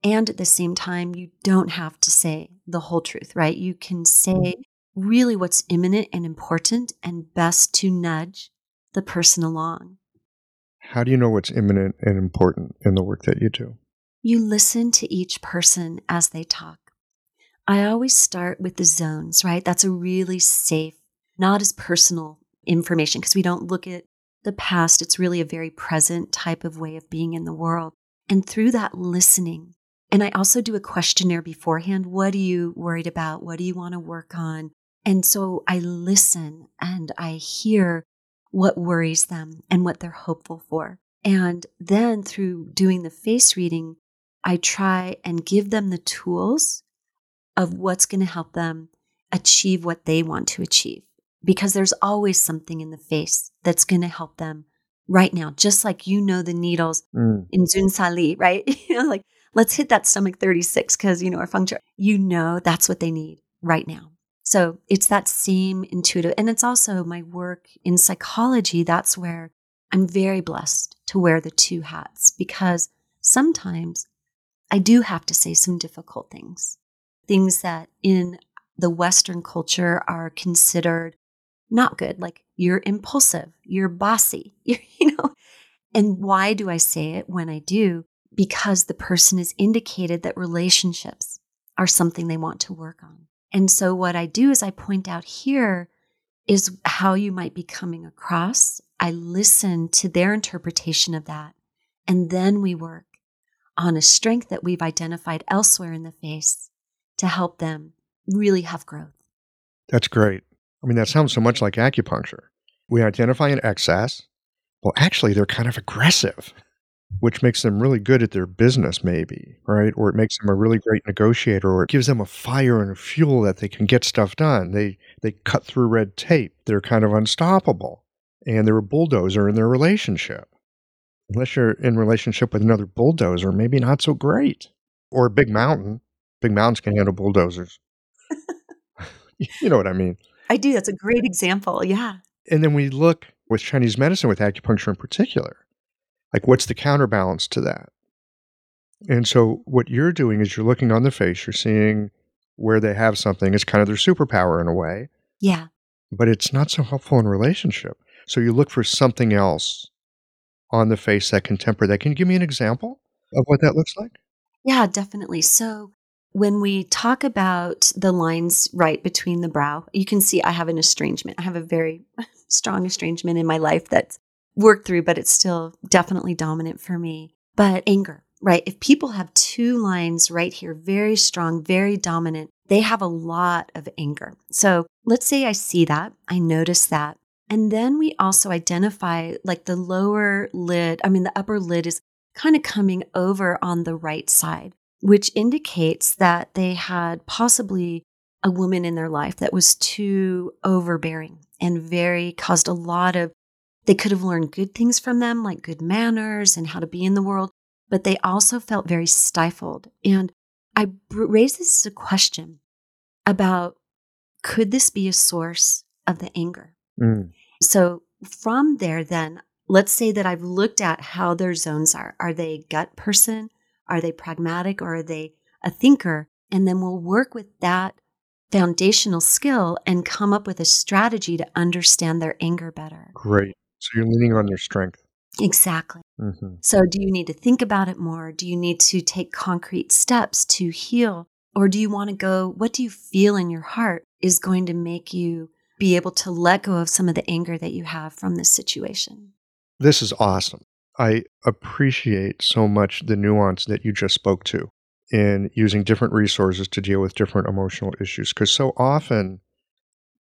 Speaker 1: And at the same time, you don't have to say the whole truth, right? You can say really what's imminent and important and best to nudge the person along.
Speaker 2: How do you know what's imminent and important in the work that you do?
Speaker 1: You listen to each person as they talk. I always start with the zones, right? That's a really safe, not as personal information because we don't look at the past. It's really a very present type of way of being in the world. And through that listening, and I also do a questionnaire beforehand. What are you worried about? What do you want to work on? And so I listen and I hear what worries them and what they're hopeful for. And then through doing the face reading, I try and give them the tools of what's going to help them achieve what they want to achieve. Because there's always something in the face that's going to help them right now, just like you know the needles mm. in Zu San Li, right? you know, like let's hit that stomach 36 because you know our function. You know that's what they need right now. So it's that same intuitive, and it's also my work in psychology. That's where I'm very blessed to wear the two hats because sometimes I do have to say some difficult things things that in the Western culture are considered not good, like you're impulsive, you're bossy, you're, you know. And why do I say it when I do? Because the person has indicated that relationships are something they want to work on. And so what I do is I point out here is how you might be coming across. I listen to their interpretation of that. And then we work on a strength that we've identified elsewhere in the face to help them really have growth.
Speaker 2: That's great. I mean, that sounds so much like acupuncture. We identify an excess. Well, actually, they're kind of aggressive, which makes them really good at their business, maybe, right? Or it makes them a really great negotiator, or it gives them a fire and a fuel that they can get stuff done. They they cut through red tape. They're kind of unstoppable, and they're a bulldozer in their relationship. Unless you're in relationship with another bulldozer, maybe not so great, or a big mountain. Big mountains can handle bulldozers. you know what I mean?
Speaker 1: I do. That's a great example. Yeah.
Speaker 2: And then we look with Chinese medicine, with acupuncture in particular, like what's the counterbalance to that? And so what you're doing is you're looking on the face, you're seeing where they have something. It's kind of their superpower in a way.
Speaker 1: Yeah.
Speaker 2: But it's not so helpful in relationship. So you look for something else on the face that can temper that. Can you give me an example of what that looks like?
Speaker 1: Yeah, definitely. So when we talk about the lines right between the brow, you can see I have an estrangement. I have a very strong estrangement in my life that's worked through, but it's still definitely dominant for me. But anger, right? If people have two lines right here, very strong, very dominant, they have a lot of anger. So let's say I see that, I notice that. And then we also identify like the lower lid, I mean, the upper lid is kind of coming over on the right side which indicates that they had possibly a woman in their life that was too overbearing and very caused a lot of they could have learned good things from them like good manners and how to be in the world but they also felt very stifled and i raised this as a question about could this be a source of the anger mm. so from there then let's say that i've looked at how their zones are are they gut person are they pragmatic or are they a thinker? And then we'll work with that foundational skill and come up with a strategy to understand their anger better.
Speaker 2: Great. So you're leaning on your strength.
Speaker 1: Exactly. Mm-hmm. So, do you need to think about it more? Do you need to take concrete steps to heal? Or do you want to go, what do you feel in your heart is going to make you be able to let go of some of the anger that you have from this situation?
Speaker 2: This is awesome. I appreciate so much the nuance that you just spoke to in using different resources to deal with different emotional issues. Because so often,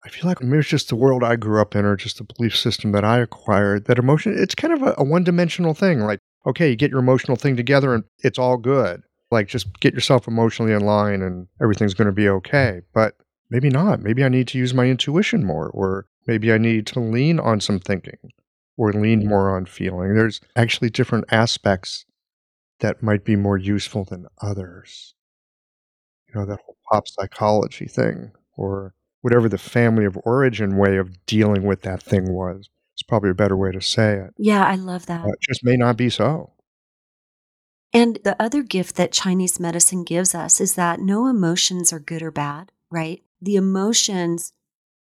Speaker 2: I feel like maybe it's just the world I grew up in or just the belief system that I acquired that emotion, it's kind of a, a one dimensional thing. Like, okay, you get your emotional thing together and it's all good. Like, just get yourself emotionally in line and everything's going to be okay. But maybe not. Maybe I need to use my intuition more, or maybe I need to lean on some thinking or lean more on feeling. There's actually different aspects that might be more useful than others. You know, that whole pop psychology thing, or whatever the family of origin way of dealing with that thing was. It's probably a better way to say it.
Speaker 1: Yeah, I love that. Uh,
Speaker 2: it just may not be so.
Speaker 1: And the other gift that Chinese medicine gives us is that no emotions are good or bad, right? The emotions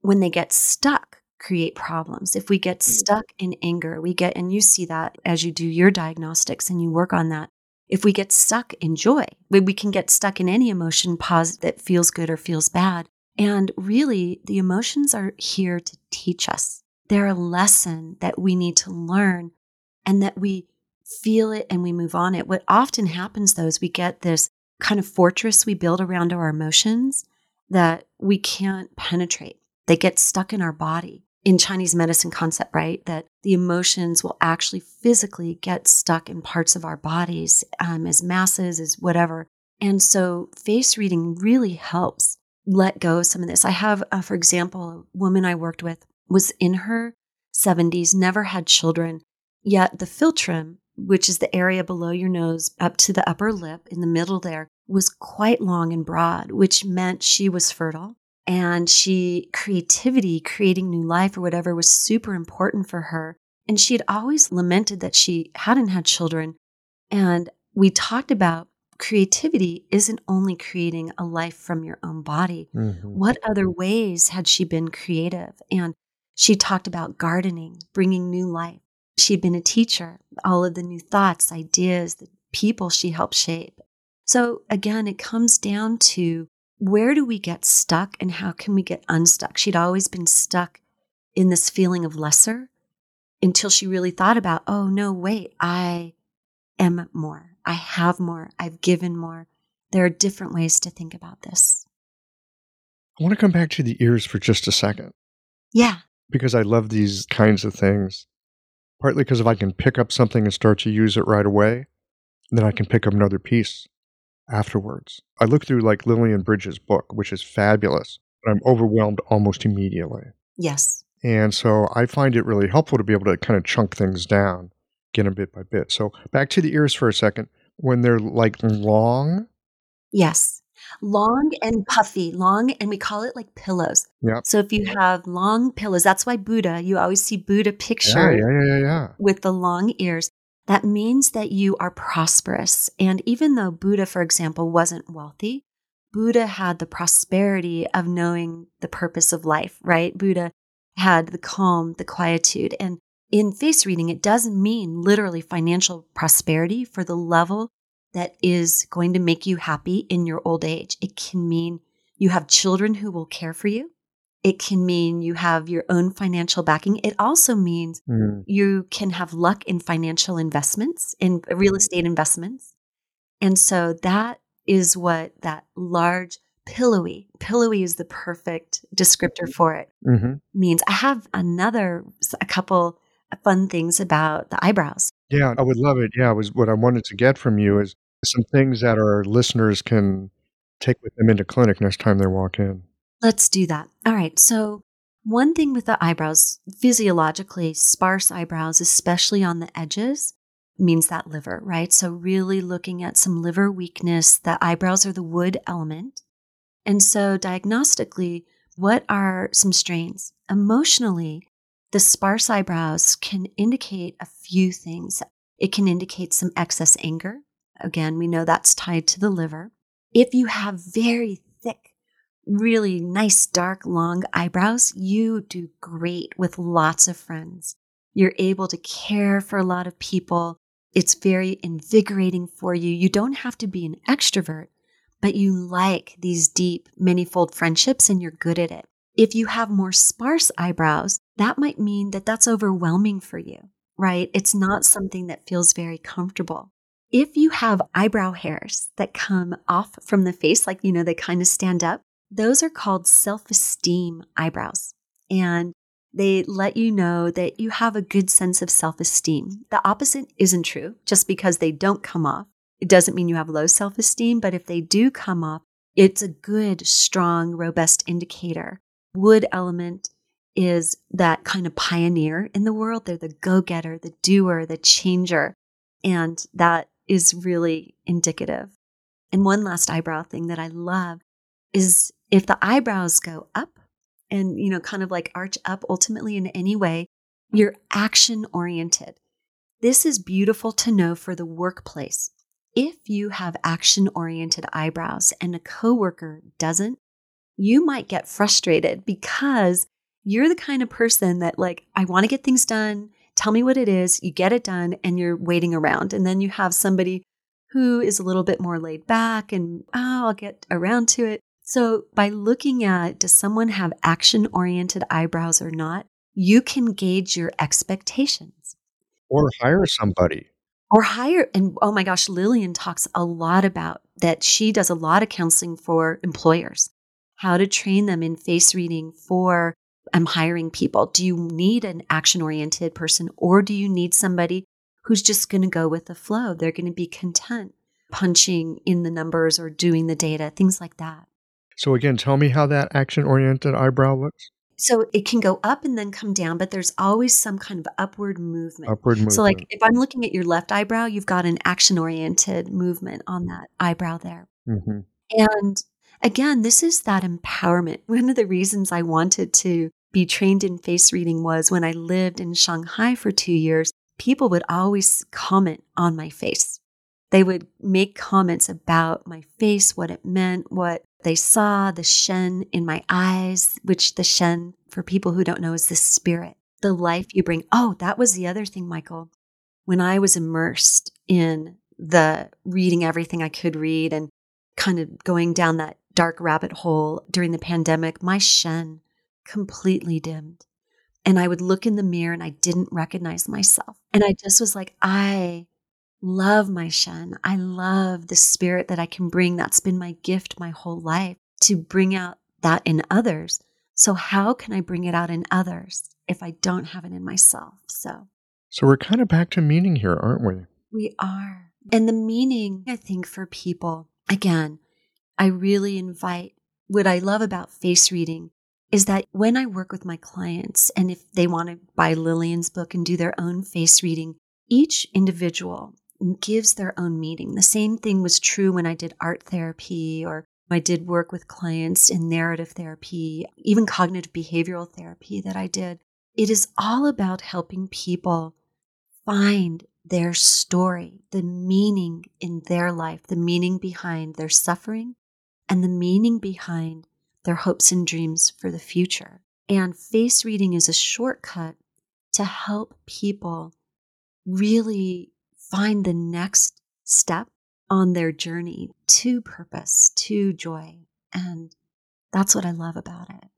Speaker 1: when they get stuck, create problems. If we get stuck in anger, we get, and you see that as you do your diagnostics and you work on that. If we get stuck in joy, we can get stuck in any emotion pause that feels good or feels bad. And really, the emotions are here to teach us. They're a lesson that we need to learn and that we feel it and we move on it. What often happens though is we get this kind of fortress we build around our emotions that we can't penetrate. They get stuck in our body. In Chinese medicine concept, right? That the emotions will actually physically get stuck in parts of our bodies um, as masses, as whatever. And so face reading really helps let go of some of this. I have, uh, for example, a woman I worked with was in her 70s, never had children, yet the philtrum, which is the area below your nose up to the upper lip in the middle there, was quite long and broad, which meant she was fertile and she creativity, creating new life or whatever was super important for her. And she had always lamented that she hadn't had children. And we talked about creativity isn't only creating a life from your own body. Mm-hmm. What other ways had she been creative? And she talked about gardening, bringing new life. She'd been a teacher, all of the new thoughts, ideas, the people she helped shape. So again, it comes down to where do we get stuck and how can we get unstuck? She'd always been stuck in this feeling of lesser until she really thought about, oh, no, wait, I am more. I have more. I've given more. There are different ways to think about this.
Speaker 2: I want to come back to the ears for just a second.
Speaker 1: Yeah.
Speaker 2: Because I love these kinds of things. Partly because if I can pick up something and start to use it right away, then I can pick up another piece afterwards. I look through like Lillian Bridges' book, which is fabulous, but I'm overwhelmed almost immediately.
Speaker 1: Yes.
Speaker 2: And so I find it really helpful to be able to kind of chunk things down, get them bit by bit. So back to the ears for a second. When they're like long.
Speaker 1: Yes. Long and puffy, long, and we call it like pillows.
Speaker 2: Yeah.
Speaker 1: So if you have long pillows, that's why Buddha, you always see Buddha picture
Speaker 2: yeah, yeah, yeah, yeah.
Speaker 1: with the long ears that means that you are prosperous. And even though Buddha, for example, wasn't wealthy, Buddha had the prosperity of knowing the purpose of life, right? Buddha had the calm, the quietude. And in face reading, it doesn't mean literally financial prosperity for the level that is going to make you happy in your old age. It can mean you have children who will care for you. It can mean you have your own financial backing. It also means mm. you can have luck in financial investments, in real estate investments. And so that is what that large pillowy, pillowy is the perfect descriptor for it, mm-hmm. means. I have another, a couple fun things about the eyebrows.
Speaker 2: Yeah, I would love it. Yeah, was what I wanted to get from you is some things that our listeners can take with them into clinic next time they walk in.
Speaker 1: Let's do that. All right. So, one thing with the eyebrows, physiologically, sparse eyebrows, especially on the edges, means that liver, right? So, really looking at some liver weakness, the eyebrows are the wood element. And so, diagnostically, what are some strains? Emotionally, the sparse eyebrows can indicate a few things. It can indicate some excess anger. Again, we know that's tied to the liver. If you have very thick really nice, dark, long eyebrows, you do great with lots of friends. You're able to care for a lot of people. It's very invigorating for you. You don't have to be an extrovert, but you like these deep, manyfold friendships and you're good at it. If you have more sparse eyebrows, that might mean that that's overwhelming for you, right? It's not something that feels very comfortable. If you have eyebrow hairs that come off from the face, like, you know, they kind of stand up, those are called self esteem eyebrows. And they let you know that you have a good sense of self esteem. The opposite isn't true. Just because they don't come off, it doesn't mean you have low self esteem. But if they do come off, it's a good, strong, robust indicator. Wood element is that kind of pioneer in the world. They're the go getter, the doer, the changer. And that is really indicative. And one last eyebrow thing that I love is if the eyebrows go up and, you know, kind of like arch up ultimately in any way, you're action oriented. This is beautiful to know for the workplace. If you have action oriented eyebrows and a coworker doesn't, you might get frustrated because you're the kind of person that, like, I want to get things done. Tell me what it is. You get it done and you're waiting around. And then you have somebody who is a little bit more laid back and, oh, I'll get around to it. So, by looking at does someone have action oriented eyebrows or not, you can gauge your expectations.
Speaker 2: Or hire somebody.
Speaker 1: Or hire, and oh my gosh, Lillian talks a lot about that. She does a lot of counseling for employers, how to train them in face reading for I'm hiring people. Do you need an action oriented person or do you need somebody who's just going to go with the flow? They're going to be content punching in the numbers or doing the data, things like that.
Speaker 2: So, again, tell me how that action oriented eyebrow looks.
Speaker 1: So it can go up and then come down, but there's always some kind of upward movement.
Speaker 2: Upward movement.
Speaker 1: So, like if I'm looking at your left eyebrow, you've got an action oriented movement on that eyebrow there.
Speaker 2: Mm-hmm.
Speaker 1: And again, this is that empowerment. One of the reasons I wanted to be trained in face reading was when I lived in Shanghai for two years, people would always comment on my face. They would make comments about my face, what it meant, what they saw the Shen in my eyes, which the Shen, for people who don't know, is the spirit, the life you bring. Oh, that was the other thing, Michael. When I was immersed in the reading everything I could read and kind of going down that dark rabbit hole during the pandemic, my Shen completely dimmed. And I would look in the mirror and I didn't recognize myself. And I just was like, I love my Shen. I love the spirit that I can bring. That's been my gift my whole life to bring out that in others. So, how can I bring it out in others if I don't have it in myself? So,
Speaker 2: so we're kind of back to meaning here, aren't we?
Speaker 1: We are. And the meaning, I think, for people, again, I really invite what I love about face reading is that when I work with my clients, and if they want to buy Lillian's book and do their own face reading, each individual gives their own meaning. The same thing was true when I did art therapy or I did work with clients in narrative therapy, even cognitive behavioral therapy that I did. It is all about helping people find their story, the meaning in their life, the meaning behind their suffering, and the meaning behind their hopes and dreams for the future. And face reading is a shortcut to help people really find the next step on their journey to purpose, to joy. And that's what I love about it.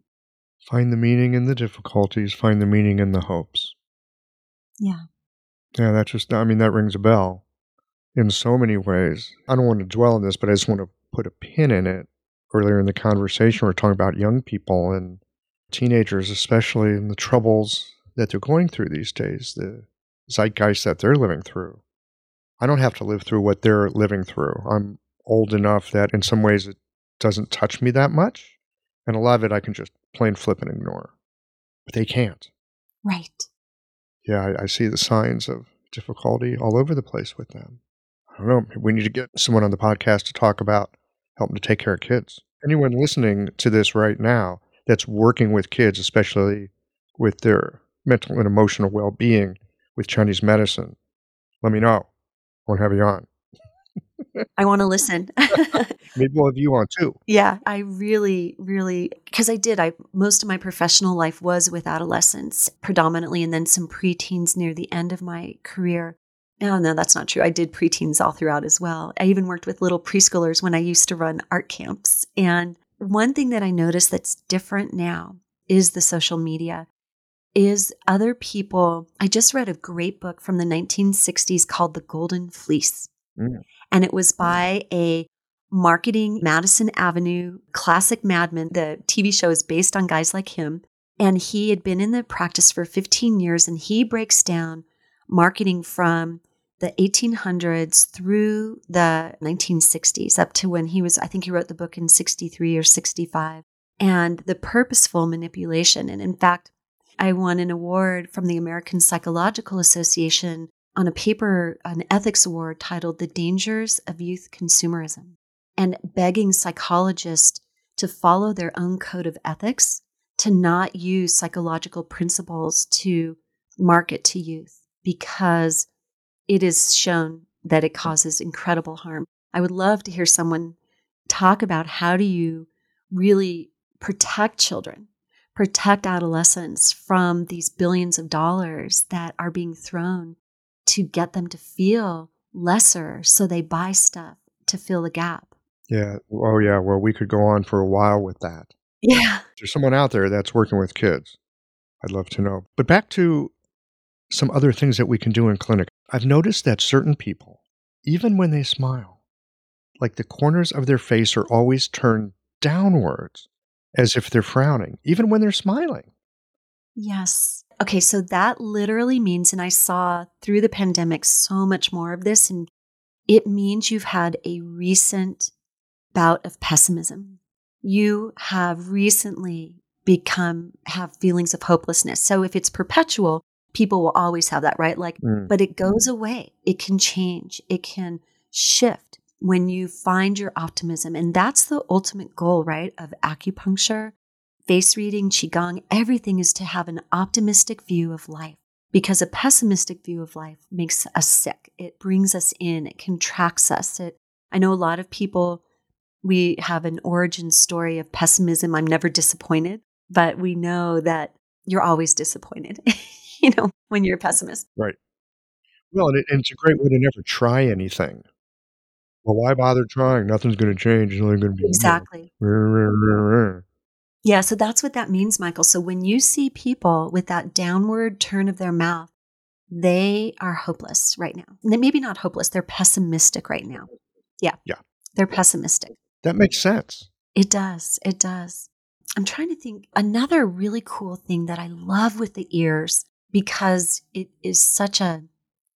Speaker 2: Find the meaning in the difficulties, find the meaning in the hopes.
Speaker 1: Yeah.
Speaker 2: Yeah, that just, I mean, that rings a bell in so many ways. I don't want to dwell on this, but I just want to put a pin in it. Earlier in the conversation, we are talking about young people and teenagers, especially, and the troubles that they're going through these days, the zeitgeist that they're living through. I don't have to live through what they're living through. I'm old enough that in some ways it doesn't touch me that much. And a lot of it I can just plain flip and ignore. But they can't.
Speaker 1: Right.
Speaker 2: Yeah, I, I see the signs of difficulty all over the place with them. I don't know. We need to get someone on the podcast to talk about helping to take care of kids. Anyone listening to this right now that's working with kids, especially with their mental and emotional well being with Chinese medicine, let me know won't have you on.
Speaker 1: I want to listen.
Speaker 2: Maybe we'll have you on too.
Speaker 1: Yeah, I really, really, because I did. I most of my professional life was with adolescents predominantly, and then some preteens near the end of my career. No, no, that's not true. I did preteens all throughout as well. I even worked with little preschoolers when I used to run art camps. And one thing that I noticed that's different now is the social media is other people. I just read a great book from the 1960s called The Golden Fleece. Mm. And it was by a marketing Madison Avenue classic madman. The TV show is based on guys like him. And he had been in the practice for 15 years and he breaks down marketing from the 1800s through the 1960s up to when he was, I think he wrote the book in 63 or 65, and the purposeful manipulation. And in fact, I won an award from the American Psychological Association on a paper, an ethics award titled The Dangers of Youth Consumerism, and begging psychologists to follow their own code of ethics, to not use psychological principles to market to youth because it is shown that it causes incredible harm. I would love to hear someone talk about how do you really protect children, protect adolescents from these billions of dollars that are being thrown to get them to feel lesser so they buy stuff to fill the gap.
Speaker 2: Yeah. Oh, yeah. Well, we could go on for a while with that.
Speaker 1: Yeah.
Speaker 2: There's someone out there that's working with kids. I'd love to know. But back to some other things that we can do in clinic. I've noticed that certain people, even when they smile, like the corners of their face are always turned downwards as if they're frowning, even when they're smiling.
Speaker 1: Yes. Okay, so that literally means, and I saw through the pandemic so much more of this, and it means you've had a recent bout of pessimism. You have recently become, have feelings of hopelessness. So if it's perpetual, people will always have that, right? Like, mm. but it goes away. It can change. It can shift when you find your optimism. And that's the ultimate goal, right? Of acupuncture, face reading, Qigong, everything is to have an optimistic view of life because a pessimistic view of life makes us sick. It brings us in, it contracts us. It, I know a lot of people, we have an origin story of pessimism. I'm never disappointed, but we know that you're always disappointed. you know, when you're a pessimist.
Speaker 2: Right. Well, and, it, and it's a great way to never try anything. Well, why bother trying? Nothing's going to change. It's only going to be
Speaker 1: exactly. Yeah, so that's what that means, Michael. So when you see people with that downward turn of their mouth, they are hopeless right now. Maybe not hopeless, they're pessimistic right now. Yeah.
Speaker 2: Yeah.
Speaker 1: They're pessimistic.
Speaker 2: That makes sense.
Speaker 1: It does. It does. I'm trying to think another really cool thing that I love with the ears because it is such a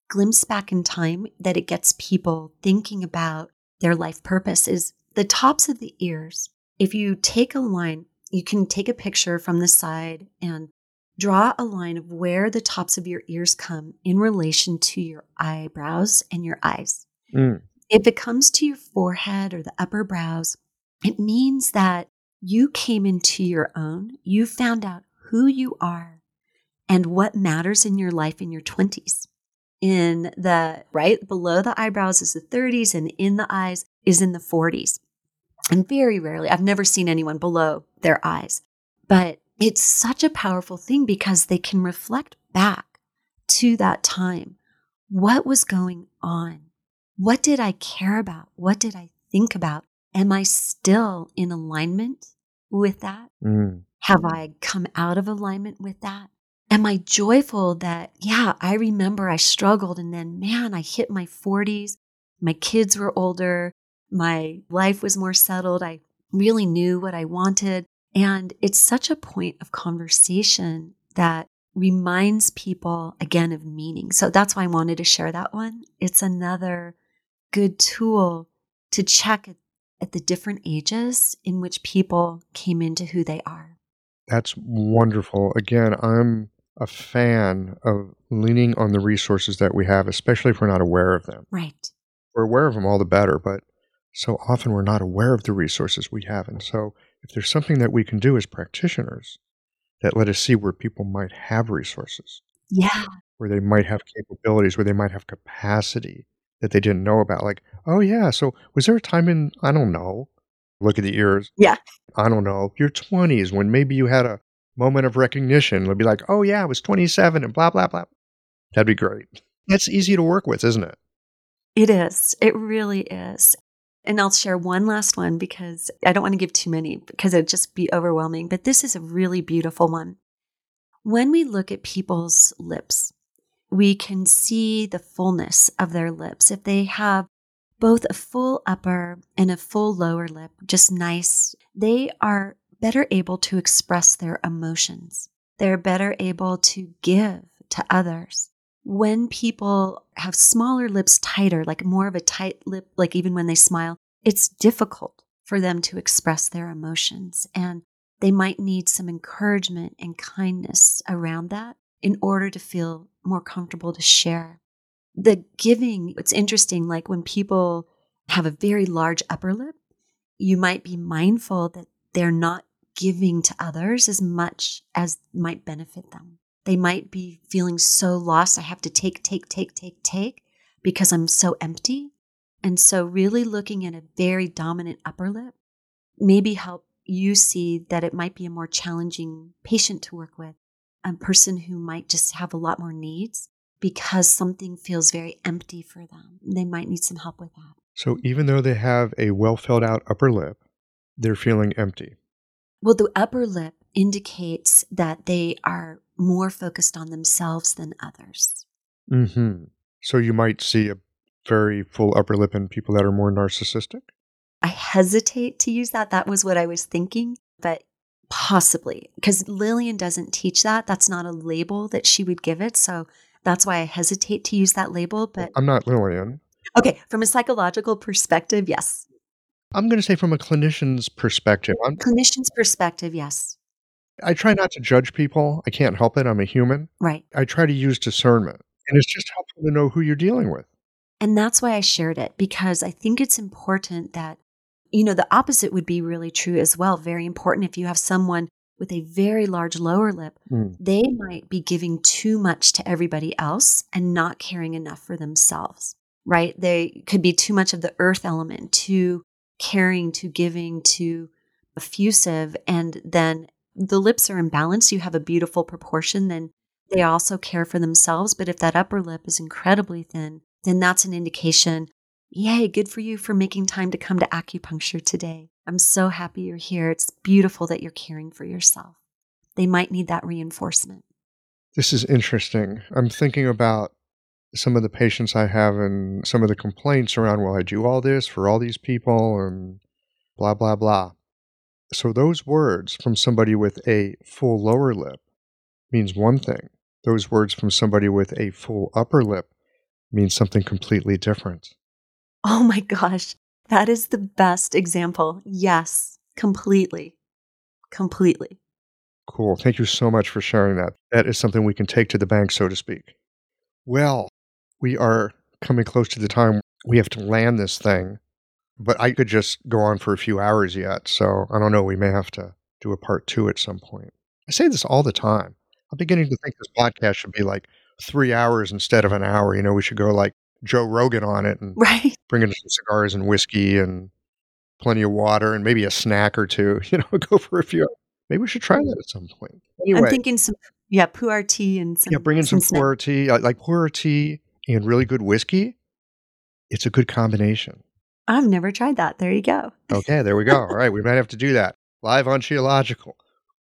Speaker 1: glimpse back in time that it gets people thinking about their life purpose is the tops of the ears. If you take a line, you can take a picture from the side and draw a line of where the tops of your ears come in relation to your eyebrows and your eyes. Mm. If it comes to your forehead or the upper brows, it means that you came into your own, you found out who you are and what matters in your life in your 20s. In the right below the eyebrows is the 30s, and in the eyes is in the 40s. And very rarely, I've never seen anyone below their eyes, but it's such a powerful thing because they can reflect back to that time. What was going on? What did I care about? What did I think about? Am I still in alignment with that? Mm. Have I come out of alignment with that? Am I joyful that, yeah, I remember I struggled and then, man, I hit my 40s. My kids were older. My life was more settled. I really knew what I wanted. And it's such a point of conversation that reminds people again of meaning. So that's why I wanted to share that one. It's another good tool to check at, the different ages in which people came into who they are.
Speaker 2: That's wonderful. Again, I'm a fan of leaning on the resources that we have, especially if we're not aware of them.
Speaker 1: Right.
Speaker 2: We're aware of them, all the better, but so often we're not aware of the resources we have. And so, if there's something that we can do as practitioners that let us see where people might have resources,
Speaker 1: yeah,
Speaker 2: where they might have capabilities, where they might have capacity that they didn't know about, like, oh, yeah, so was there a time in, I don't know, look at the ears.
Speaker 1: Yeah.
Speaker 2: I don't know, your 20s when maybe you had a moment of recognition. It'll be like, oh, yeah, I was 27 and blah, blah, blah. That'd be great. That's easy to work with, isn't it?
Speaker 1: It is. It really is. And I'll share one last one because I don't want to give too many because it'd just be overwhelming. But this is a really beautiful one. When we look at people's lips, we can see the fullness of their lips. If they have both a full upper and a full lower lip, just nice, they are better able to express their emotions. They're better able to give to others. When people have smaller lips tighter, like more of a tight lip, like even when they smile, it's difficult for them to express their emotions. And they might need some encouragement and kindness around that in order to feel more comfortable to share. The giving, it's interesting, like when people have a very large upper lip, you might be mindful that they're not giving to others as much as might benefit them. They might be feeling so lost. I have to take, take, take, take, take because I'm so empty. And so, really looking at a very dominant upper lip maybe help you see that it might be a more challenging patient to work with, a person who might just have a lot more needs because something feels very empty for them. They might need some help with that.
Speaker 2: So even though they have a well filled out upper lip, they're feeling empty.
Speaker 1: Well, the upper lip indicates that they are more focused on themselves than others.
Speaker 2: Mm-hmm. So you might see a very full upper lip in people that are more narcissistic.
Speaker 1: I hesitate to use that. That was what I was thinking, but possibly because Lillian doesn't teach that. That's not a label that she would give it. So that's why I hesitate to use that label. But
Speaker 2: I'm not Lillian.
Speaker 1: okay, from a psychological perspective, yes.
Speaker 2: I'm going to say from a clinician's perspective. I'm,
Speaker 1: Clinician's perspective, yes.
Speaker 2: I try not to judge people. I can't help it. I'm a human.
Speaker 1: Right.
Speaker 2: I try to use discernment. And it's just helpful to know who you're dealing with.
Speaker 1: And that's why I shared it because I think it's important that, you know, the opposite would be really true as well. Very important if you have someone with a very large lower lip,
Speaker 2: Mm.
Speaker 1: they might be giving too much to everybody else and not caring enough for themselves, right? They could be too much of the earth element, too caring, to giving, to effusive. And then the lips are imbalanced. You have a beautiful proportion. Then they also care for themselves. But if that upper lip is incredibly thin, then that's an indication yay, good for you for making time to come to acupuncture today. I'm so happy you're here. It's beautiful that you're caring for yourself. They might need that reinforcement.
Speaker 2: This is interesting. I'm thinking about some of the patients I have and some of the complaints around, well, I do all this for all these people and blah, blah, blah. So those words from somebody with a full lower lip means one thing. Those words from somebody with a full upper lip means something completely different.
Speaker 1: Oh my gosh, that is the best example. Yes, completely. Completely.
Speaker 2: Cool. Thank you so much for sharing that. That is something we can take to the bank, so to speak. Well, we are coming close to the time we have to land this thing, but I could just go on for a few hours yet. So I don't know. We may have to do a part two at some point. I say this all the time. I'm beginning to think this podcast should be like three hours instead of an hour. You know, we should go like Joe Rogan on it and
Speaker 1: Right.
Speaker 2: bring in some cigars and whiskey and plenty of water and maybe a snack or two. You know, go for a few. Maybe we should try that at some point. Anyway,
Speaker 1: I'm thinking some, yeah, pu'er tea and some.
Speaker 2: yeah, bring in some
Speaker 1: snack-
Speaker 2: pu'er tea, like pu'er tea and really good whiskey. It's a good combination.
Speaker 1: I've never tried that. There you go.
Speaker 2: Okay, there we go. All right, we might have to do that live on Qiological.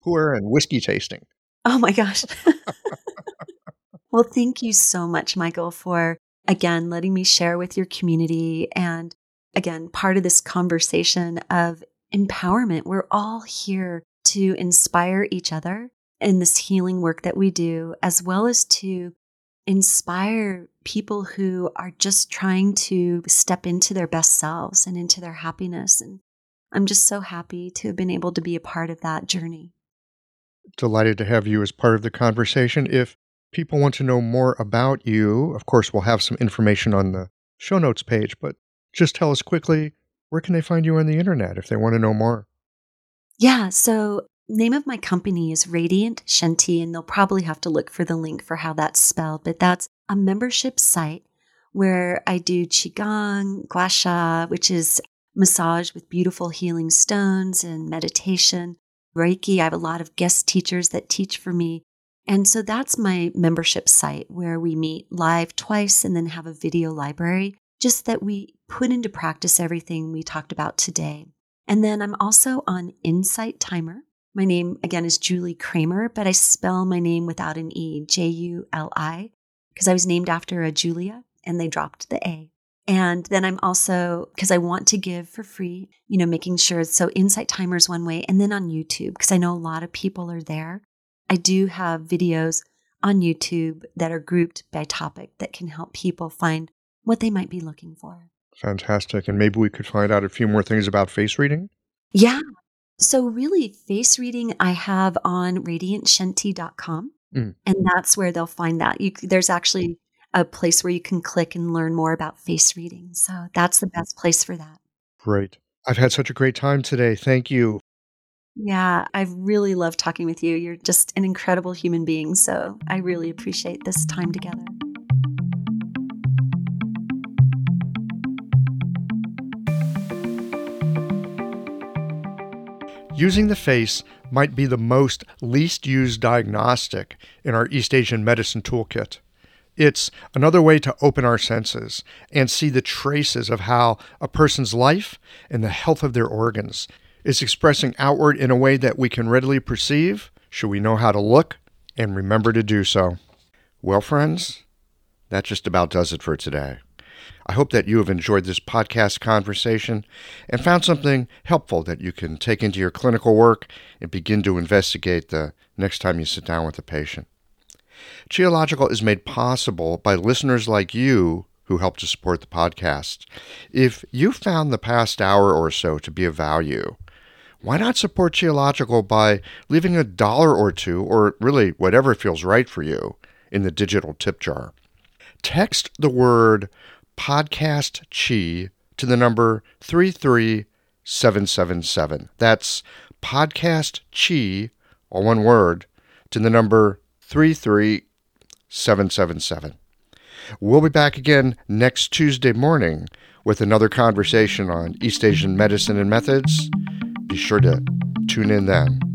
Speaker 2: Pu'er and whiskey tasting.
Speaker 1: Oh my gosh. well, thank you so much, Michael, for again letting me share with your community and again, part of this conversation of empowerment. We're all here to inspire each other in this healing work that we do, as well as to inspire people who are just trying to step into their best selves and into their happiness. And I'm just so happy to have been able to be a part of that journey.
Speaker 2: Delighted to have you as part of the conversation. If people want to know more about you, of course, we'll have some information on the show notes page, but just tell us quickly where can they find you on the internet if they want to know more?
Speaker 1: Yeah. So, name of my company is Radiant Shanti, and they'll probably have to look for the link for how that's spelled. But that's a membership site where I do qigong, gua sha, which is massage with beautiful healing stones and meditation, Reiki. I have a lot of guest teachers that teach for me. And so that's my membership site where we meet live twice and then have a video library, just that we put into practice everything we talked about today. And then I'm also on Insight Timer. My name again is Juli Kramer, but I spell my name without an E, J U L I, because I was named after a Julia and they dropped the A. And then I'm also, because I want to give for free, you know, making sure. So Insight Timer is one way. And then on YouTube, because I know a lot of people are there. I do have videos on YouTube that are grouped by topic that can help people find what they might be looking for.
Speaker 2: Fantastic. And maybe we could find out a few more things about face reading.
Speaker 1: Yeah. So, really, face reading I have on radiantshanti.com.
Speaker 2: Mm.
Speaker 1: And that's where they'll find that. You, there's actually a place where you can click and learn more about face reading. So, that's the best place for that.
Speaker 2: Great. I've had such a great time today. Thank you.
Speaker 1: Yeah, I've really loved talking with you. You're just an incredible human being. So, I really appreciate this time together.
Speaker 2: Using the face might be the most least used diagnostic in our East Asian medicine toolkit. It's another way to open our senses and see the traces of how a person's life and the health of their organs is expressing outward in a way that we can readily perceive, should we know how to look and remember to do so. Well, friends, that just about does it for today. I hope that you have enjoyed this podcast conversation and found something helpful that you can take into your clinical work and begin to investigate the next time you sit down with a patient. Qiological is made possible by listeners like you who help to support the podcast. If you found the past hour or so to be of value, why not support Qiological by leaving a dollar or two, or really whatever feels right for you, in the digital tip jar? Text the word podcast chi to the number 33777. That's podcast chi, all one word, to the number 33777. We'll be back again next Tuesday morning with another conversation on East Asian medicine and methods. Be sure to tune in then.